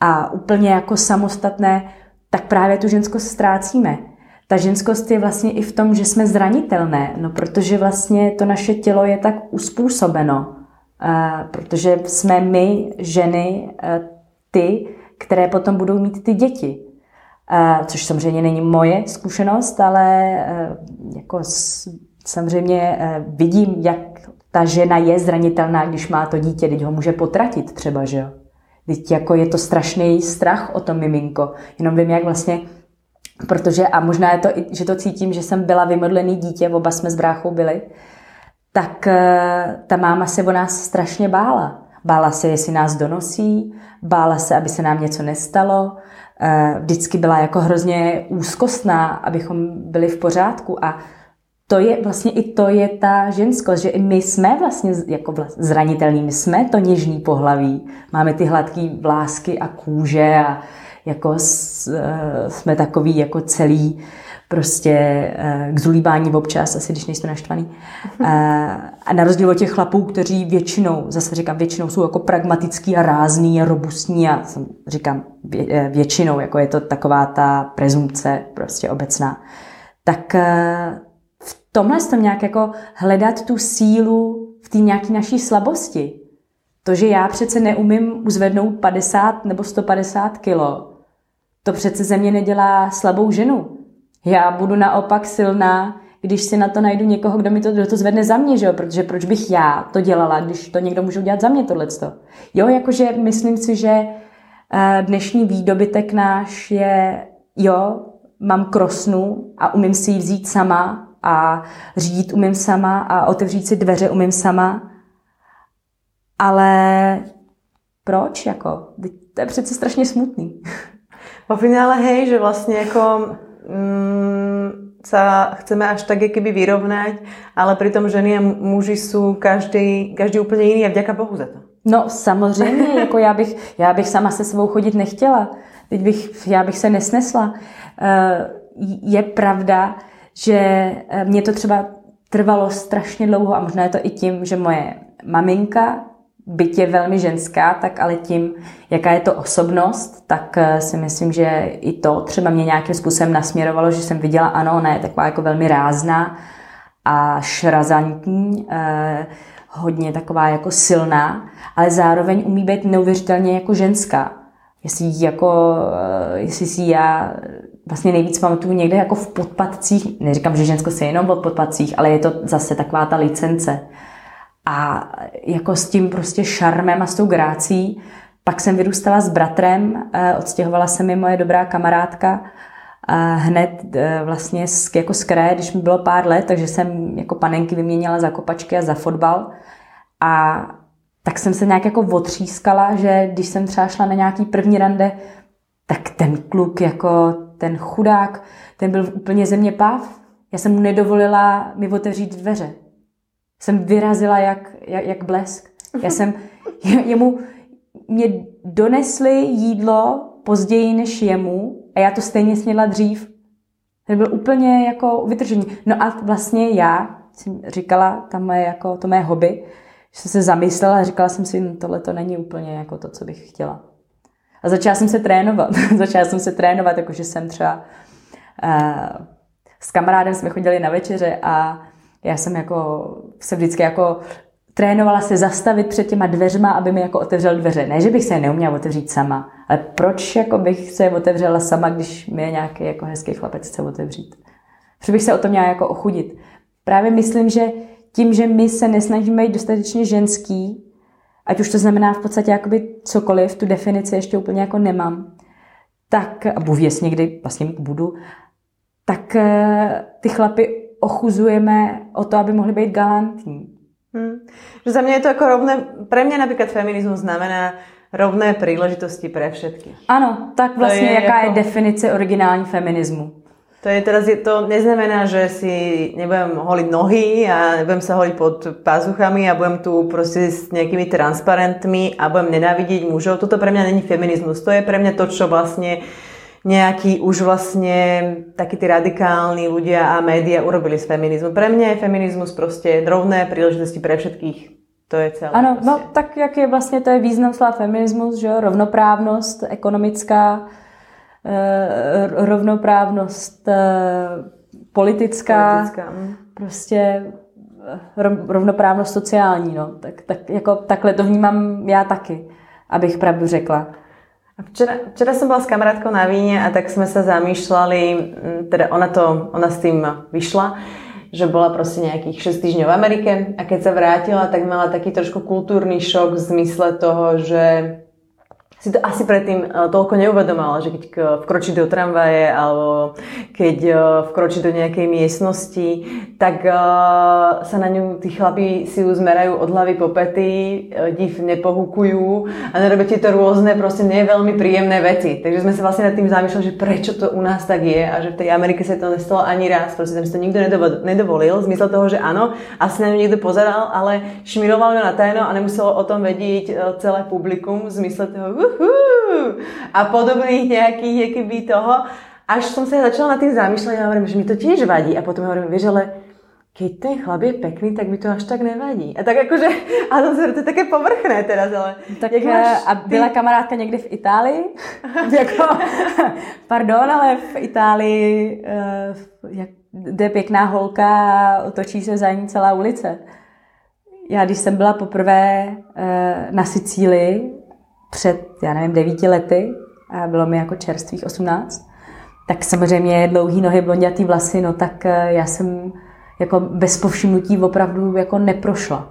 a úplně jako samostatné, tak právě tu ženskost ztrácíme. Ta ženskost je vlastně i v tom, že jsme zranitelné, no protože vlastně to naše tělo je tak uspůsobeno, eh, protože jsme my, ženy, eh, ty, které potom budou mít ty děti. Což samozřejmě není moje zkušenost, ale jako samozřejmě eh, vidím, jak ta žena je zranitelná, když má to dítě, teď ho může potratit třeba, že jo. Teď jako je to strašný strach o to miminko. Jenom vím, jak vlastně, protože, a možná je to, že to cítím, že jsem byla vymodlený dítě, oba jsme s bráchou byli, tak eh, ta máma se o nás strašně bála. Bála se, jestli nás donosí, bála se, aby se nám něco nestalo, eh, vždycky byla jako hrozně úzkostná, abychom byli v pořádku. A to je vlastně i to je ta ženskost, že i my jsme vlastně jako zranitelní, my jsme to něžný pohlaví, máme ty hladké vlásky a kůže a jako jsme takový jako celý prostě eh, k zulíbání občas, asi když nejsme naštvaný. Eh, a na rozdíl od těch chlapů, kteří většinou, zase říkám většinou, jsou jako pragmatický a rázný a robustní a jsem, říkám eh, většinou, jako je to taková ta prezumce prostě obecná, tak v tomhle tom nějak jako hledat tu sílu v té nějaké naší slabosti. To, že já přece neumím uzvednout 50 nebo 150 kilo, to přece ze mě nedělá slabou ženu. Já budu naopak silná, když si na to najdu někoho, kdo mi to, kdo to zvedne za mě, že jo? protože proč bych já to dělala, když to někdo může udělat za mě tohleto. Jo, jakože myslím si, že eh, dnešní výdobytek náš je, jo, mám krosnu a umím si ji vzít sama a řídit umím sama a otevřít si dveře umím sama, ale proč, jako? To je přece strašně smutný. Po finále, hej, že vlastně jako mm, sa chceme až tak keby vyrovnať, ale pritom ženy a muži sú každý, každý úplně jiný a vďaka Bohu za to. No samozřejmě, jako já bych, já bych sama se svou chodit nechtěla. Teď bych, já bych se nesnesla. Eh, je pravda, že eh, mě to třeba trvalo strašně dlouho a možná je to i tím, že moje maminka byť je velmi ženská, tak ale tím, jaká je to osobnost, tak eh, si myslím, že i to třeba mě nějakým způsobem nasměrovalo, že jsem viděla, ano, ona je taková jako velmi rázná a šrazantní, eh, hodně taková jako silná, ale zároveň umí být neuvěřitelně jako ženská. Jestli, jako, eh, jestli si já vlastně nejvíc pamatuju někde jako v podpadcích, neříkám, že žensko se jenom v podpadcích, ale je to zase taková ta licence a jako s tím prostě šarmem a s tou grácí. Pak jsem vyrůstala s bratrem, eh, odstěhovala se mi moje dobrá kamarádka eh, hned eh, vlastně jako z kraje, když mi bylo pár let, takže jsem jako panenky vyměnila za kopačky a za fotbal. A tak jsem se nějak jako otřískala, že když jsem třeba šla na nějaký první rande, tak ten kluk, jako ten chudák, ten byl úplně země páv. Já jsem mu nedovolila mi otevřít dveře jsem vyrazila jak, jak, jak blesk. Já jsem, jemu, mě donesli jídlo později než jemu a já to stejně snědla dřív. To byl úplně jako vytržení. No a vlastně já jsem říkala, tam moje, jako, to mé hobby, že jsem se zamyslela a říkala jsem si, no, tohle to není úplně jako to, co bych chtěla. A začala jsem se trénovat. začala jsem se trénovat, jakože jsem třeba uh, s kamarádem jsme chodili na večeře a já jsem jako se vždycky jako trénovala se zastavit před těma dveřma, aby mi jako otevřel dveře. Ne, že bych se je neuměla otevřít sama, ale proč jako bych se je otevřela sama, když mi je nějaký jako hezký chlapec chce otevřít. Proč bych se o to měla jako ochudit. Právě myslím, že tím, že my se nesnažíme být dostatečně ženský, ať už to znamená v podstatě jakoby cokoliv, tu definici ještě úplně jako nemám, tak, a Bůh někdy vlastně budu, tak eh, ty chlapy ochuzujeme o to, aby mohli být galantní. Hmm. Že za mě je to jako rovné, pre mě například feminismus znamená rovné příležitosti pre všetky. Ano, tak vlastně je jaká jako... je definice originální feminismu? To je teraz, to neznamená, že si nebudem holiť nohy a nebudem sa holiť pod pazuchami a budem tu prostě s nejakými transparentmi a budem nenávidieť mužov. Toto pre mňa není feminizmus. To je pre mňa to, čo vlastne nejakí už vlastne takí tí radikálni ľudia a média urobili z feminizmu. Pre mňa je feminizmus prostě rovné príležitosti pre všetkých. To je celé. Ano, prostě. no tak jak je vlastně, to je význam slova feminismus, že jo? rovnoprávnost ekonomická, eh, rovnoprávnost eh, politická, politická hm. prostě eh, rovnoprávnost sociální, no. Tak, tak jako takhle to vnímám já taky, abych pravdu řekla. Včera, včera som bola s kamarátkou na víne a tak sme sa zamýšľali, teda ona, to, ona s tým vyšla, že bola proste nejakých 6 týždňov v Amerike a keď sa vrátila, tak mala taký trošku kultúrny šok v zmysle toho, že si to asi predtým eh, toľko neuvedomala, že keď vkročí do tramvaje alebo keď eh, vkročí do nejakej miestnosti, tak eh, sa na ňu tí chlapí si ju zmerajú od hlavy po pety, div nepohukujú a nerobia ti to rôzne proste nie veľmi príjemné veci. Takže sme sa vlastne nad tým zamýšľali, že prečo to u nás tak je a že v tej Amerike sa to nestalo ani raz. Proste tam si to nikto nedovolil, v zmysle toho, že áno, asi na ňu niekto pozeral, ale šmiroval ju na tajno a nemuselo o tom vedieť celé publikum v zmysle toho, uh, uhu, a podobných nejakých, jaký toho. Až som sa začala nad tým zamýšľať a hovorím, že mi to tiež vadí. A potom hovorím, vieš, ale keď ten chlap je pekný, tak mi to až tak nevadí. A tak jakože, a to, to je také povrchné teraz, ale... Tak jak máš eh, a byla kamarádka někdy v Itálii? jako, pardon, ale v Itálii uh, jak, jde pěkná holka a otočí se za ní celá ulice. Já, když jsem byla poprvé uh, na Sicílii před, já nevím, devíti lety, a bylo mi jako čerstvých 18, tak samozřejmě dlouhý nohy, blondětý vlasy, no tak uh, já jsem jako bez povšimnutí opravdu jako neprošla.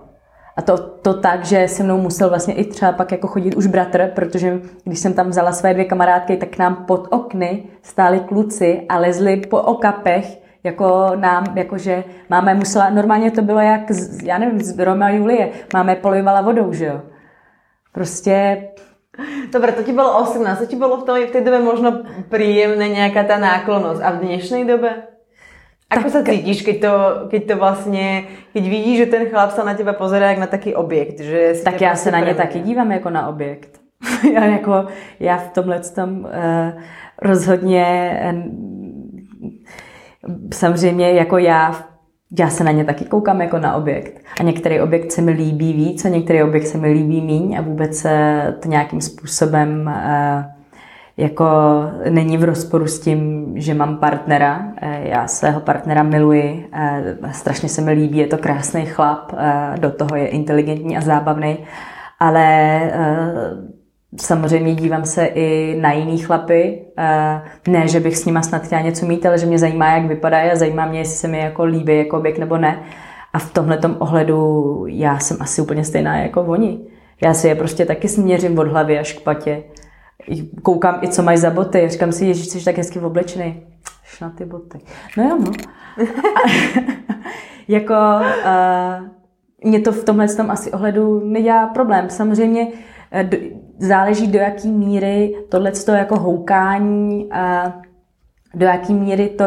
A to, to tak, že se mnou musel vlastně i třeba pak jako chodit už bratr, protože když jsem tam vzala své dvě kamarádky, tak nám pod okny stáli kluci a lezli po okapech, jako nám, jakože máme musela, normálně to bylo jak, z, já nevím, z Roma a Julie, máme polivala vodou, že jo. Prostě Dobre, to ti bolo 18, to ti bolo v, tom, v tej dobe možno príjemné nejaká tá náklonosť. A v dnešnej dobe? Ako tak, sa cítiš, keď to, keď to vlastne, keď vidíš, že ten chlap sa na teba pozerá jak na taký objekt? Že tak já se na ně taky dívám jako na objekt. já, jako, já v tomhle tom uh, rozhodně uh, samozřejmě jako já já se na ně taky koukám jako na objekt. A některý objekt se mi líbí víc a některý objekt se mi líbí míň a vůbec se to nějakým způsobem uh, jako není v rozporu s tím, že mám partnera. Eh, já svého partnera miluji, eh, strašně se mi líbí, je to krásný chlap, eh, do toho je inteligentní a zábavný, ale samozřejmě dívám se i na jiný chlapy. Ne, že bych s nima snad chtěla něco mít, ale že mě zajímá, jak vypadají a zajímá mě, jestli se mi jako líbí jako objekt nebo ne. A v tomhle ohledu já jsem asi úplně stejná jako oni. Já si je prostě taky směřím od hlavy až k patě koukám i, co mají za boty. Říkám si, ježiš, jsi tak hezky oblečený. na ty boty. No jo, no. jako uh, mě to v tomhle tom asi ohledu nedělá problém. Samozřejmě do, záleží do jaký míry tohle jako houkání, uh, do jaký míry to,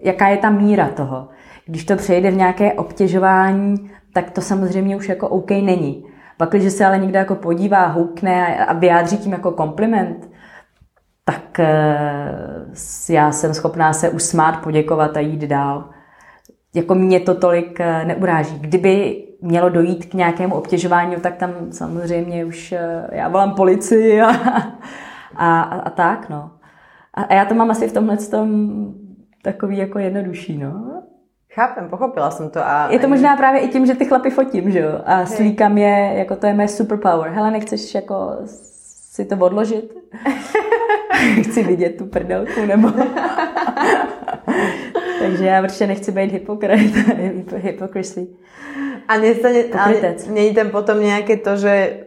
jaká je ta míra toho. Když to přejde v nějaké obtěžování, tak to samozřejmě už jako OK není. Pak, když se ale někdo jako podívá, houkne a vyjádří tím jako kompliment, tak eh, já jsem schopná se usmát, poděkovat a jít dál. Jako mě to tolik eh, neuráží. Kdyby mělo dojít k nějakému obtěžování, tak tam samozřejmě už eh, já volám policii a, a, a, a tak, no. A, a já to mám asi v tomhle tom takový jako jednodušší, no. Chápem, pochopila jsem to. A je to možná právě i tím, že ty chlapy fotím, že jo? A slíkám je, jako to je mé superpower. Hele, nechceš jako si to odložit? Chci vidět tu prdelku, nebo... Takže já určitě nechci být hypokrit. Hypocrisy. A nestane, není tam potom nějaké to, že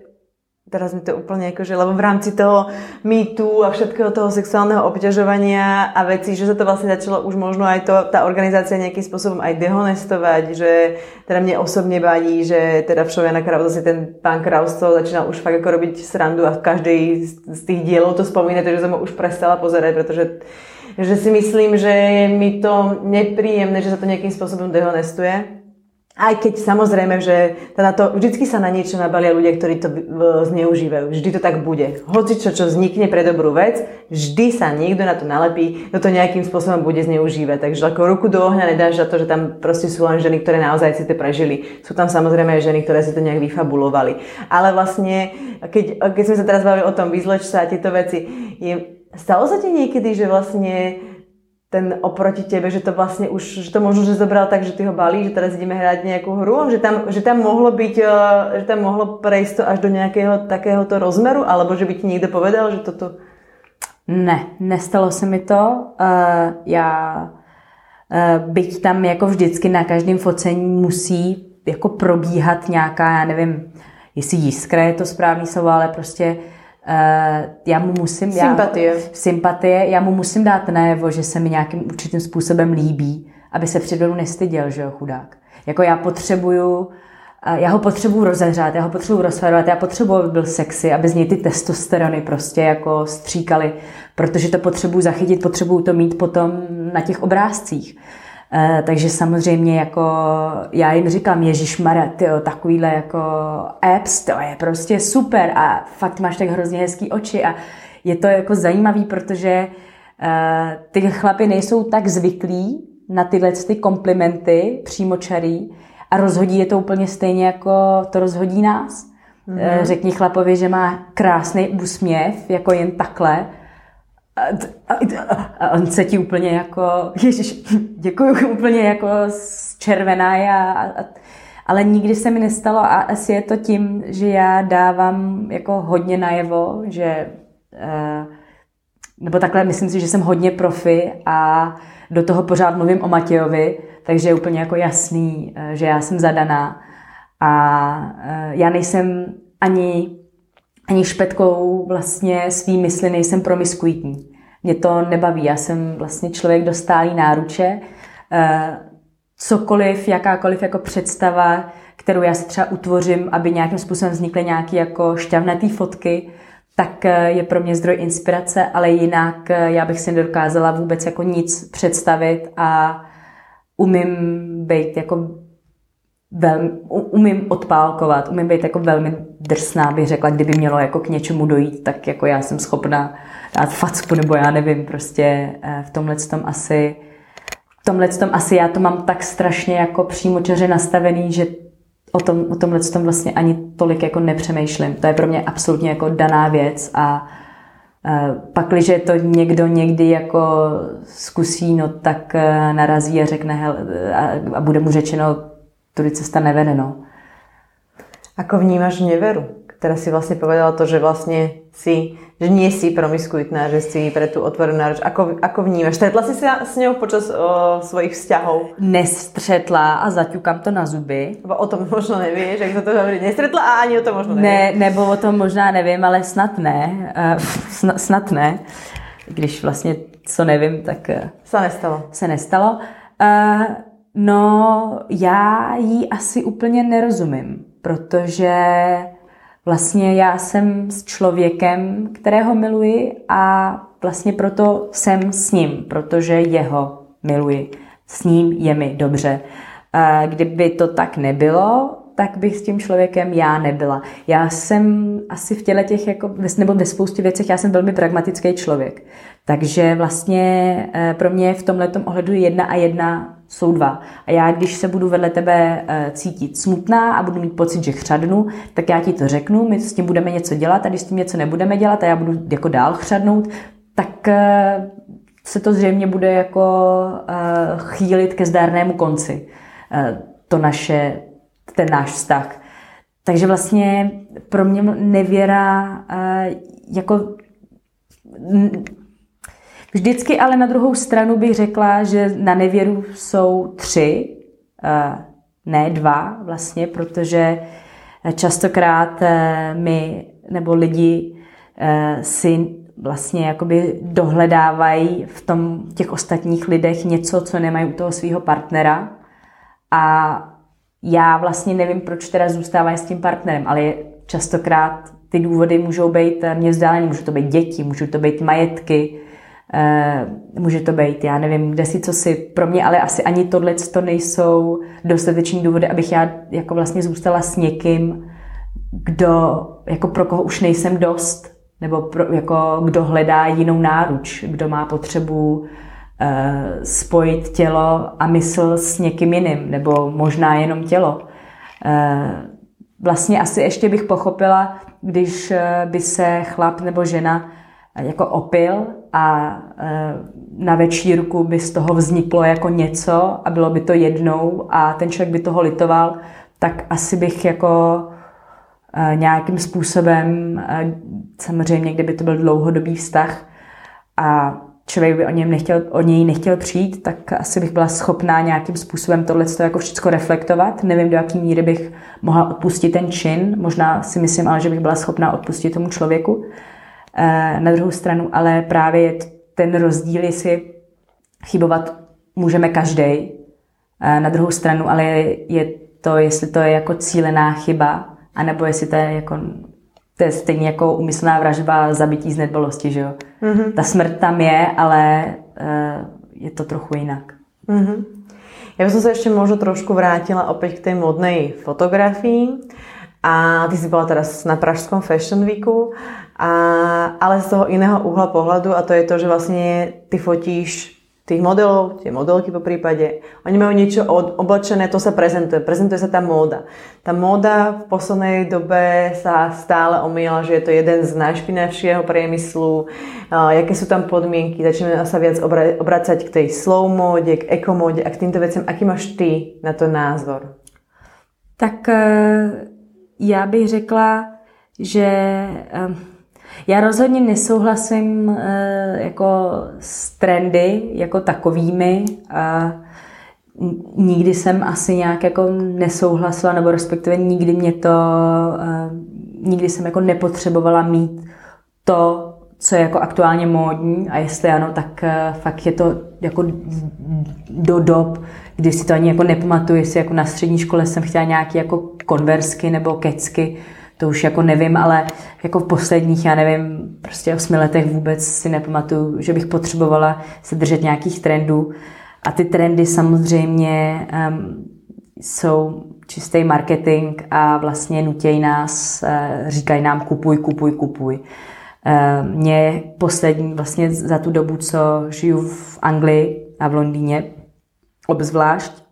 teraz mi to úplne akože, lebo v rámci toho mýtu a všetkého toho sexuálneho obťažovania a veci, že sa to vlastne začalo už možno aj to, tá organizácia nejakým spôsobom aj dehonestovať, že teda mne osobne vadí, že teda v Šovia na Krause si ten pán Kraus to začínal už fakt ako robiť srandu a v každej z tých dielov to spomína, takže som ho už prestala pozerať, pretože že si myslím, že je mi to nepríjemné, že sa to nejakým spôsobom dehonestuje. Aj keď samozrejme, že teda to, vždycky sa na niečo nabalia ľudia, ktorí to zneužívajú. Vždy to tak bude. Hoci čo, čo vznikne pre dobrú vec, vždy sa niekto na to nalepí, kto to nejakým spôsobom bude zneužívať. Takže ako ruku do ohňa nedáš za to, že tam proste sú len ženy, ktoré naozaj si to prežili. Sú tam samozrejme aj ženy, ktoré si to nejak vyfabulovali. Ale vlastne, keď, keď sme sa teraz bavili o tom vyzleč sa a tieto veci, je, stalo sa ti niekedy, že vlastne ten oproti tebe, že to vlastne už, že to možno, že zobral tak, že ty ho balí, že teraz ideme hrať nejakú hru, že tam, že tam mohlo byť, eh, že tam mohlo prejsť to až do nejakého takéhoto rozmeru, alebo že by ti niekto povedal, že toto... Ne, nestalo se mi to. Uh, já uh, byť tam jako vždycky na každém focení musí jako probíhat nějaká, já nevím, jestli jiskra je to správný slovo, ale prostě Uh, já mu musím... Sympatie. Já, sympatie. Já mu musím dát najevo, že se mi nějakým určitým způsobem líbí, aby se předvedu nestyděl, že jo, chudák. Jako já potřebuju, uh, já ho potřebuju rozehřát, já ho potřebuju rozferovat, já potřebuju, aby byl sexy, aby z něj ty testosterony prostě jako stříkaly, protože to potřebuju zachytit, potřebuju to mít potom na těch obrázcích. Uh, takže samozřejmě jako já jim říkám, Ježíš tyjo, takovýhle jako apps, to je prostě super a fakt máš tak hrozně hezký oči a je to jako zajímavý, protože uh, ty chlapy nejsou tak zvyklí na tyhle ty komplimenty přímočarý a rozhodí je to úplně stejně jako to rozhodí nás. Mm-hmm. Řekni chlapovi, že má krásný úsměv, jako jen takhle a on se ti úplně jako, ježiš, děkuju, úplně jako červená a, a, ale nikdy se mi nestalo a asi je to tím, že já dávám jako hodně najevo, že uh, nebo takhle, myslím si, že jsem hodně profi a do toho pořád mluvím o Matějovi, takže je úplně jako jasný, uh, že já jsem zadaná a uh, já nejsem ani ani špetkou vlastně svý mysli nejsem promiskuitní. Mě to nebaví, já jsem vlastně člověk dostálý náruče. Eh, cokoliv, jakákoliv jako představa, kterou já si třeba utvořím, aby nějakým způsobem vznikly nějaké jako šťavnatý fotky, tak eh, je pro mě zdroj inspirace, ale jinak eh, já bych si nedokázala vůbec jako nic představit a umím být jako velmi, umím odpálkovat, umím být jako velmi drsná, bych řekla, kdyby mělo jako k něčemu dojít, tak jako já jsem schopna dát facku, nebo já nevím, prostě eh, v tomhle tom asi v tomhle tom asi já to mám tak strašně jako přímočaře nastavený, že o, tom, o tomhle tom vlastně ani tolik jako nepřemýšlím. To je pro mě absolutně jako daná věc a eh, pak, když to někdo někdy jako zkusí, no tak eh, narazí a řekne hel, a, a bude mu řečeno, tudy cesta nevede, no. Ako vnímaš neveru? Teraz si vlastne povedala to, že vlastne si, že nie si promiskuitná, že si pre tú otvorenú náruč. Ako, ako vnímaš? Stretla si sa s ňou počas o, svojich vzťahov? Nestřetla a zaťukám to na zuby. Bo o tom možno nevíš, jak to to hovorí. Nestretla a ani o tom možno nevíš. Ne, nebo o tom možná nevím, ale snad ne. Uh, snad ne. Když vlastně co nevím, tak... Se nestalo. Se nestalo. Uh, no, já jí asi úplně nerozumím, protože vlastně já jsem s člověkem, kterého miluji a vlastně proto jsem s ním, protože jeho miluji. S ním je mi dobře. Kdyby to tak nebylo, tak bych s tím člověkem já nebyla. Já jsem asi v těle těch, jako, nebo ve spoustě věcech, já jsem velmi pragmatický člověk. Takže vlastně eh, pro mě v tomhle ohledu jedna a jedna jsou dva. A já, když se budu vedle tebe eh, cítit smutná a budu mít pocit, že chřadnu, tak já ti to řeknu, my s tím budeme něco dělat a když s tím něco nebudeme dělat a já budu jako dál chřadnout, tak eh, se to zřejmě bude jako chýlit ke zdárnému konci. To naše, ten náš vztah. Takže vlastně pro mě nevěra jako Vždycky ale na druhou stranu bych řekla, že na nevěru jsou tři, eh, ne dva vlastně, protože častokrát eh, my nebo lidi eh, si vlastně jakoby dohledávají v tom těch ostatních lidech něco, co nemají u toho svého partnera a já vlastně nevím, proč teda zůstávají s tím partnerem, ale častokrát ty důvody můžou být mě vzdálené, můžou to být děti, můžou to být majetky, Uh, může to být, já nevím, kde si co si. Pro mě ale asi ani tohle to nejsou dostateční důvody, abych já jako vlastně zůstala s někým, kdo, jako pro koho už nejsem dost, nebo pro, jako kdo hledá jinou náruč, kdo má potřebu spojit tělo a mysl s někým jiným, nebo možná jenom tělo. Uh, vlastně asi ještě bych pochopila, když by se chlap nebo žena jako opil a na večírku by z toho vzniklo jako něco a bylo by to jednou a ten člověk by toho litoval, tak asi bych jako nějakým způsobem, samozřejmě kdyby to byl dlouhodobý vztah a člověk by o, něm nechtěl, o něj nechtěl přijít, tak asi bych byla schopná nějakým způsobem tohle jako všechno reflektovat. Nevím, do jaké míry bych mohla odpustit ten čin. Možná si myslím, ale že bych byla schopná odpustit tomu člověku. Eh, na druhou stranu ale právě je ten rozdíl, jestli chybovat můžeme každý. Eh, na druhou stranu ale je to, jestli to je jako cílená chyba, anebo jestli to je jako to je stejně jako umyslná vražba zabití z nedbalosti, že jo? Mm-hmm. Ta smrt tam je, ale uh, je to trochu jinak. Mm-hmm. Ja by som sa ešte možno trošku vrátila opäť k tej modnej fotografii. A ty si bola teraz na Pražskom Fashion Weeku, a, ale z toho iného uhla pohľadu a to je to, že vlastne ty fotíš tých modelov, tie modelky po prípade, oni majú niečo oblečené, to sa prezentuje, prezentuje sa tá móda. Tá móda v poslednej dobe sa stále omýla, že je to jeden z najšpinavšieho priemyslu, uh, jaké sú tam podmienky, začneme sa viac obra- obracať k tej slow móde, k ekomóde a k týmto veciam. Aký máš ty na to názor? Tak uh, já bych řekla, že uh, já rozhodně nesouhlasím eh, jako s trendy jako takovými. A nikdy jsem asi nějak jako nesouhlasila, nebo respektive nikdy mě to, eh, nikdy jsem jako nepotřebovala mít to, co je jako aktuálně módní a jestli ano, tak eh, fakt je to jako do dob, kdy si to ani jako nepamatuju, jestli jako na střední škole jsem chtěla nějaký jako konversky nebo kecky, to už jako nevím, ale jako v posledních, já nevím, prostě osmi letech vůbec si nepamatuju, že bych potřebovala se držet nějakých trendů. A ty trendy samozřejmě um, jsou čistý marketing a vlastně nutějí nás, uh, říkají nám kupuj, kupuj, kupuj. Uh, mě poslední, vlastně za tu dobu, co žiju v Anglii a v Londýně, obzvlášť,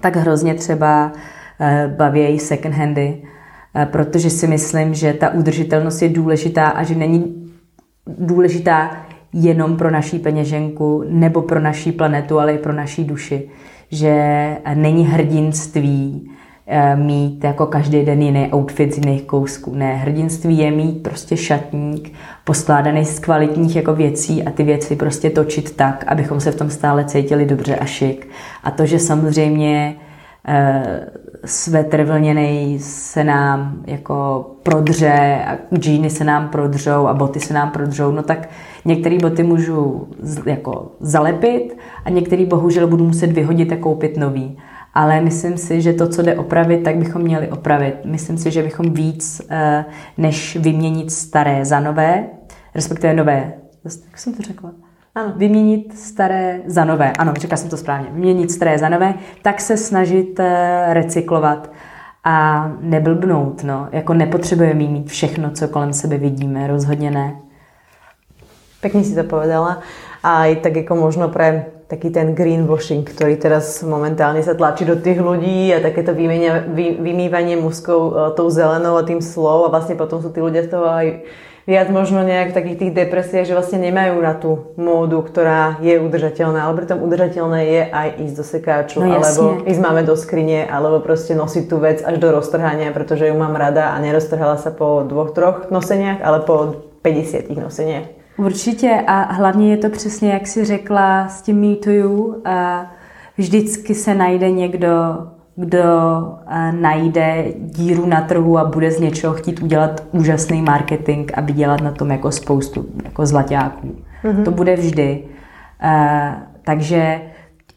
tak hrozně třeba uh, baví second handy, Eh, protože si myslím, že ta udržitelnost je důležitá a že není důležitá jenom pro naší peněženku nebo pro naší planetu, ale i pro naší duši. Že není hrdinství eh, mít jako každý den jiný outfit z jiných kousků. Ne, hrdinství je mít prostě šatník poskládaný z kvalitních jako věcí a ty věci prostě točit tak, abychom se v tom stále cítili dobře a šik. A to, že samozřejmě eh, svetr vlněný se nám jako prodře a džíny se nám prodřou a boty se nám prodřou, no tak některé boty můžu jako zalepit a některé bohužel budu muset vyhodit a koupit nový. Ale myslím si, že to, co jde opravit, tak bychom měli opravit. Myslím si, že bychom víc, eh, než vyměnit staré za nové, respektive nové, jak jsem to řekla? Ano. Vyměnit staré za nové. Ano, řekla jsem to správně. Vyměnit staré za nové, tak se snažit eh, recyklovat a neblbnout. No. Jako nepotřebujeme mít všechno, co kolem sebe vidíme. Rozhodně ne. Pěkně si to povedala. A i tak jako možno pre taký ten greenwashing, ktorý teraz momentálne sa tlačí do tých ľudí a takéto vymývanie muskov eh, tou zelenou a tým slov a vlastne potom sú tí ľudia z toho aj viac možno nejak v takých tých depresiách, že vlastne nemajú na tú módu, ktorá je udržateľná, ale pritom udržateľné je aj ísť do sekáču, no, alebo ísť máme do skrine, alebo proste nosiť tú vec až do roztrhania, pretože ju mám rada a neroztrhala sa po dvoch, troch noseniach, ale po 50 noseniach. Určitě. A hlavně je to přesně, jak si řekla s tím mýtuju, vždycky se najde někdo, kdo eh, najde díru na trhu a bude z něčeho chtít udělat úžasný marketing a vydělat na tom jako spoustu jako zlaťáků. Mm-hmm. To bude vždy. Uh, takže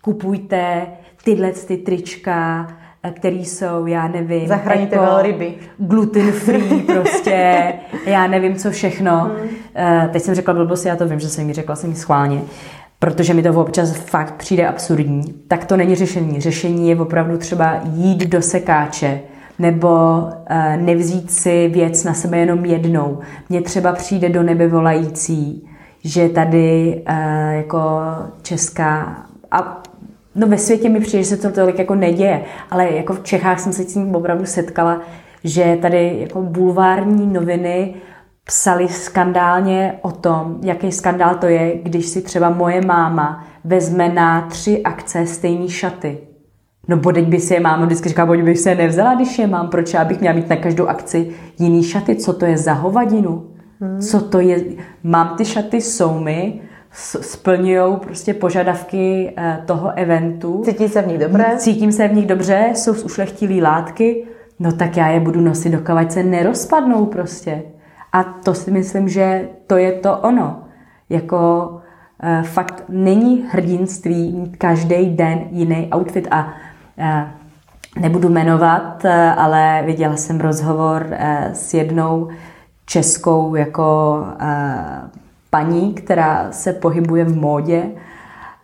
kupujte tyhle ty trička, eh, který jsou, já nevím, Zachraníte jako ryby. Gluten free prostě, já nevím co všechno. Mm. Uh, teď jsem řekla blbost, já to vím, že jsem mi řekla, jsem mi schválně protože mi to občas fakt přijde absurdní, tak to není řešení. Řešení je opravdu třeba jít do sekáče nebo uh, nevzít si věc na sebe jenom jednou. Mně třeba přijde do nebe volající, že tady uh, jako česká a no ve světě mi přijde, že se to tolik jako neděje, ale jako v Čechách jsem se s tím opravdu setkala, že tady jako bulvární noviny psali skandálně o tom, jaký skandál to je, když si třeba moje máma vezme na tři akce stejné šaty. No bodeď by si je máma vždycky říká, bodeď bych se je nevzala, když je mám, proč já bych měla mít na každou akci jiný šaty, co to je za hovadinu? Hmm. Co to je? Mám ty šaty, jsou mi, splňují prostě požadavky eh, toho eventu. Cítí se v nich dobře? Cítím se v nich dobře, jsou z ušlechtilý látky, no tak já je budu nosit, dokud se nerozpadnou prostě. A to si myslím, že to je to ono. Jako uh, fakt není hrdinství mít každý den jiný outfit a uh, nebudu jmenovat, uh, ale viděla jsem rozhovor uh, s jednou českou jako uh, paní, která se pohybuje v módě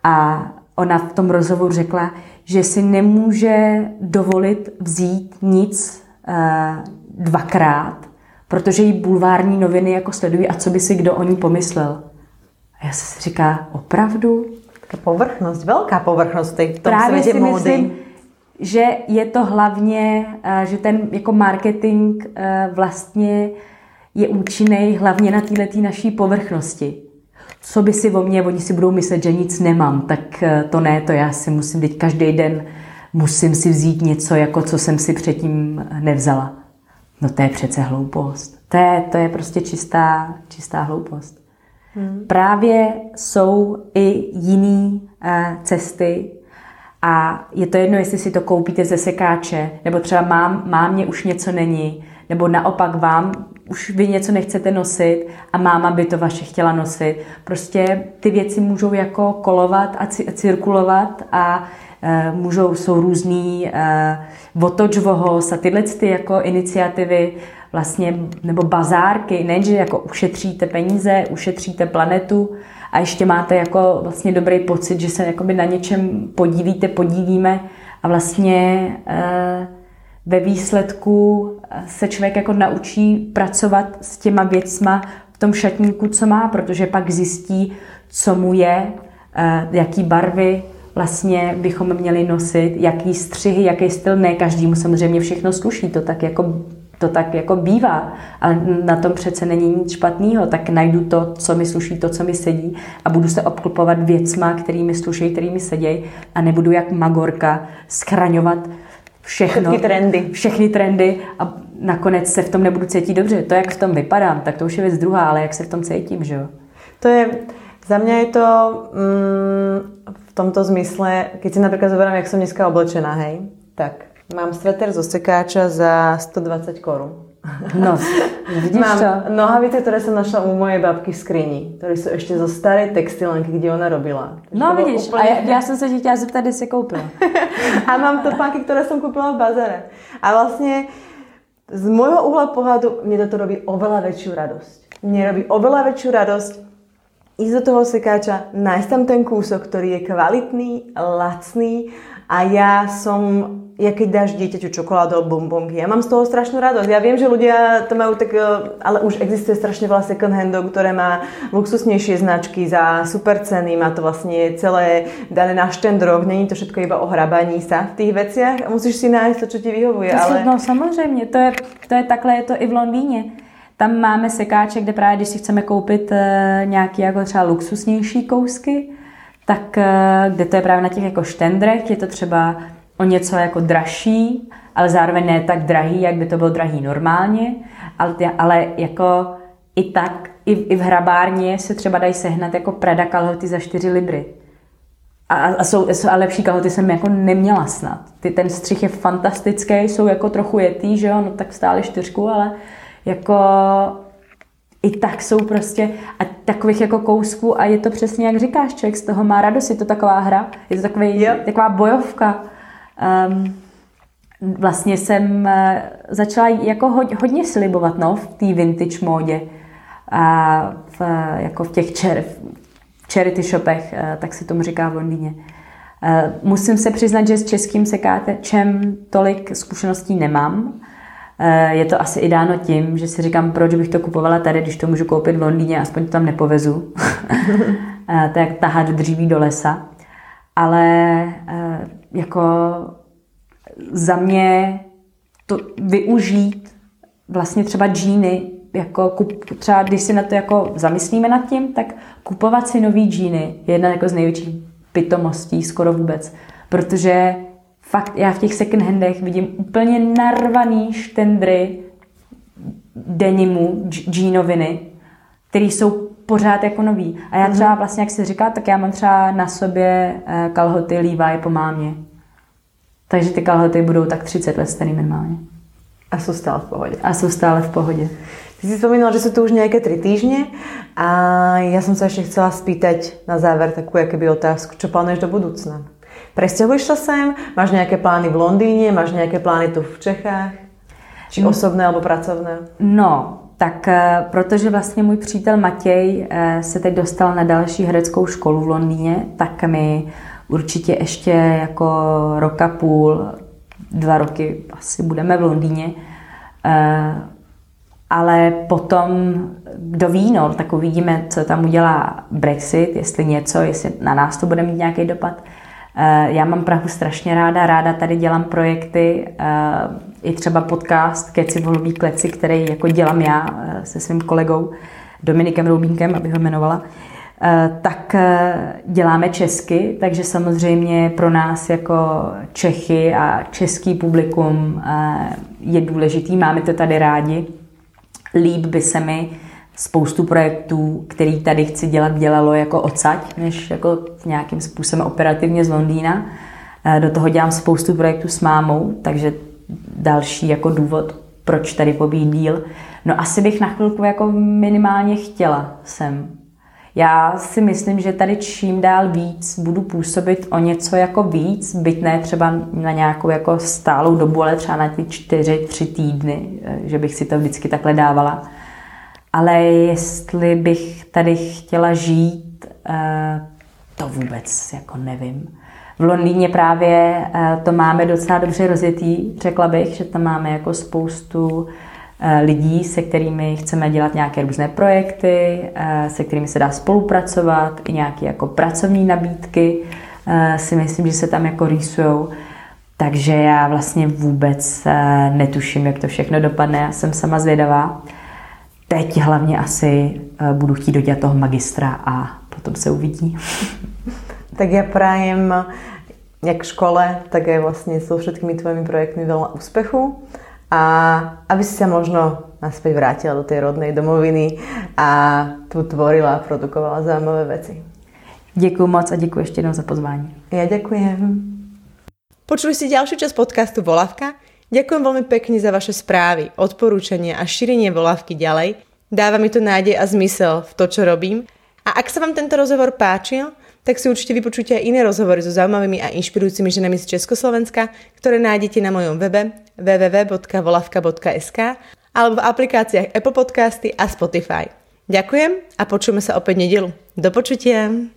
a ona v tom rozhovoru řekla, že si nemůže dovolit vzít nic uh, dvakrát, protože jí bulvární noviny jako sledují a co by si kdo o ní pomyslel. A já se si říká, opravdu? Taká povrchnost, velká povrchnost v tom Právě světě si módy. myslím, že je to hlavně, eh, že ten jako marketing eh, vlastně je účinný hlavně na této naší povrchnosti. Co by si o mě, oni si budou myslet, že nic nemám, tak eh, to ne, to já si musím teď každý den musím si vzít něco, jako co jsem si předtím nevzala. No to je přece hloupost. To je, to je prostě čistá, čistá hloupost. Hmm. Právě jsou i jiné uh, cesty a je to jedno, jestli si to koupíte ze sekáče, nebo třeba mám, mámě už něco není, nebo naopak vám už vy něco nechcete nosit a máma by to vaše chtěla nosit. Prostě ty věci můžou jako kolovat a cirkulovat a můžou, jsou různý uh, otočvohos a tyhle ty jako iniciativy vlastně, nebo bazárky, nejenže jako ušetříte peníze, ušetříte planetu a ještě máte jako vlastně dobrý pocit, že se na něčem podílíte, podílíme a vlastně uh, ve výsledku se člověk jako naučí pracovat s těma věcma v tom šatníku, co má, protože pak zjistí, co mu je, jaký barvy vlastně bychom měli nosit, jaký střihy, jaký styl. Ne každému samozřejmě všechno sluší, to tak jako to tak jako bývá, ale na tom přece není nic špatného, tak najdu to, co mi sluší, to, co mi sedí a budu se obklopovat věcma, kterými sluší, kterými sedějí a nebudu jak magorka schraňovat všechno. Všechny trendy. Všechny trendy a nakonec se v tom nebudu cítit dobře. To, jak v tom vypadám, tak to už je věc druhá, ale jak se v tom cítím, že jo? To je, za mě je to mm, v tomto zmysle, keď si napríklad zoberám, jak som dneska oblečená, hej, tak mám sveter zo sekáča za 120 korun. No, vidíš Mám to? nohavice, ktoré som našla u mojej babky v skrini, ktoré sú ešte zo starej textilenky, kde ona robila. Takže No vidíš, úplne- a já, já jsem se tě chtěla zeptat, kde jsi koupila. a mám topánky, ktoré som kúpila v bazare. A vlastne z môjho uhla pohľadu mne toto robí oveľa väčšiu radosť. Mne robí oveľa väčšiu radosť ísť do toho sekáča, nájsť tam ten kúsok, ktorý je kvalitný, lacný a ja som, ja keď dáš dieťaťu čokoládu alebo bonbonky, ja mám z toho strašnú radosť. Ja viem, že ľudia to majú tak, eh, ale už existuje strašne veľa second handov, ktoré má luxusnejšie značky za super ceny, má to vlastne celé dané na štendroch, není to všetko iba o hrabaní sa v tých veciach a musíš si nájsť to, čo ti vyhovuje. Ale... No samozřejmě, to je, to je takhle, je to i v Londýně. Tam máme sekáče, kde právě, když si chceme koupit e, nějaký jako třeba luxusnější kousky, tak e, kde to je právě na těch jako štendrech, je to třeba o něco jako dražší, ale zároveň ne tak drahý, jak by to bylo drahý normálně, ale, ale jako i tak, i, i v hrabárně se třeba dají sehnat jako Prada kalhoty za 4 libry. A, a, jsou, jsou, a lepší kalhoty jsem jako neměla snad. Ty, ten střih je fantastický, jsou jako trochu jetý, že jo, no tak stále čtyřku, ale jako i tak jsou prostě a takových jako kousků a je to přesně jak říkáš, člověk z toho má radost, je to taková hra, je to takový, taková bojovka. Um, vlastně jsem eh, začala jako hod, hodně slibovat no, v té vintage módě a v, eh, jako v těch čer, v charity shopech, eh, tak se tomu říká v Londýně. Musím se přiznat, že s českým sekáčem tolik zkušeností nemám. Eh, Je to asi i dáno tím, že si říkám, proč bych to kupovala tady, když to můžu koupit v Londýně, aspoň to tam nepovezu. Eh, to je jak tahat dříví do lesa. Ale eh, jako za mě to využít vlastně třeba džíny, jako kup, třeba když si na to jako zamyslíme nad tím, tak kupovat si nový džíny je jedna jako z největších pitomostí skoro vůbec, protože fakt já v těch second handech vidím úplně narvaný štendry denimu, dž- džínoviny, které jsou pořád jako nový. A já třeba vlastně, jak se říká, tak já mám třeba na sobě eh, kalhoty Levi po mámě. Takže ty kalhoty budou tak 30 let starý minimálně. A sú stále v pohode. A jsou stále v pohodě. Ty si spomínal, že sú tu už nejaké tri týždne a ja som sa ešte chcela spýtať na záver takú keby otázku, čo plánuješ do budúcna? Presťahuješ sa sem? Máš nejaké plány v Londýne? Máš nejaké plány tu v Čechách? Či osobné alebo pracovné? No, tak eh, protože vlastně můj přítel Matěj eh, se teď dostal na další hereckou školu v Londýně, tak mi určitě ještě jako roka půl, dva roky asi budeme v Londýně. Eh, ale potom, kdo ví, no, tak uvidíme, co tam udělá Brexit, jestli něco, jestli na nás to bude mít nějaký dopad. Eh, já mám Prahu strašně ráda, ráda tady dělám projekty, eh, i třeba podcast Keci volubí kleci, který jako dělám já se svým kolegou Dominikem Roubínkem, abych ho jmenovala. Eh, tak eh, děláme česky, takže samozřejmě pro nás jako Čechy a český publikum eh, je důležitý, máme to tady rádi. Líp by se mi spoustu projektů, který tady chci dělat, dělalo jako odsaď, než jako nějakým způsobem operativně z Londýna. Do toho dělám spoustu projektů s mámou, takže další jako důvod, proč tady pobít díl. No asi bych na chvilku jako minimálně chtěla sem já si myslím, že tady čím dál víc budu působit o něco jako víc, byť ne třeba na nějakou jako stálou dobu, ale třeba na ty čtyři, tři týdny, eh, že bych si to vždycky takhle dávala. Ale jestli bych tady chtěla žít, eh, to vůbec jako nevím. V Londýně právě eh, to máme docela dobře rozjetý, řekla bych, že tam máme jako spoustu Eh, lidí, se kterými chceme dělat nějaké různé projekty, se kterými se dá spolupracovat, i nějaké jako pracovní nabídky si myslím, že se tam jako rýsujou. Takže já vlastně vůbec netuším, jak to všechno dopadne. Já jsem sama zvědavá. Teď hlavně asi budu chtít dodělat toho magistra a potom se uvidí. tak já prajem jak škole, tak aj vlastne so všetkými tvojimi projektmi veľa úspechu a aby si sa možno naspäť vrátila do tej rodnej domoviny a tu tvorila a produkovala zaujímavé veci. Děkuji moc a děkuji ještě jednou za pozvání. Ja ďakujem. Počuli ste ďalšiu časť podcastu Volavka? Ďakujem veľmi pekne za vaše správy, odporúčania a šírenie Volavky ďalej. Dáva mi to nádej a zmysel v to, čo robím. A ak sa vám tento rozhovor páčil, tak si určite vypočujte aj iné rozhovory so zaujímavými a inšpirujúcimi ženami z Československa, ktoré nájdete na mojom webe www.volavka.sk alebo v aplikáciách Apple Podcasty a Spotify. Ďakujem a počujeme sa opäť nedelu. Do počutia!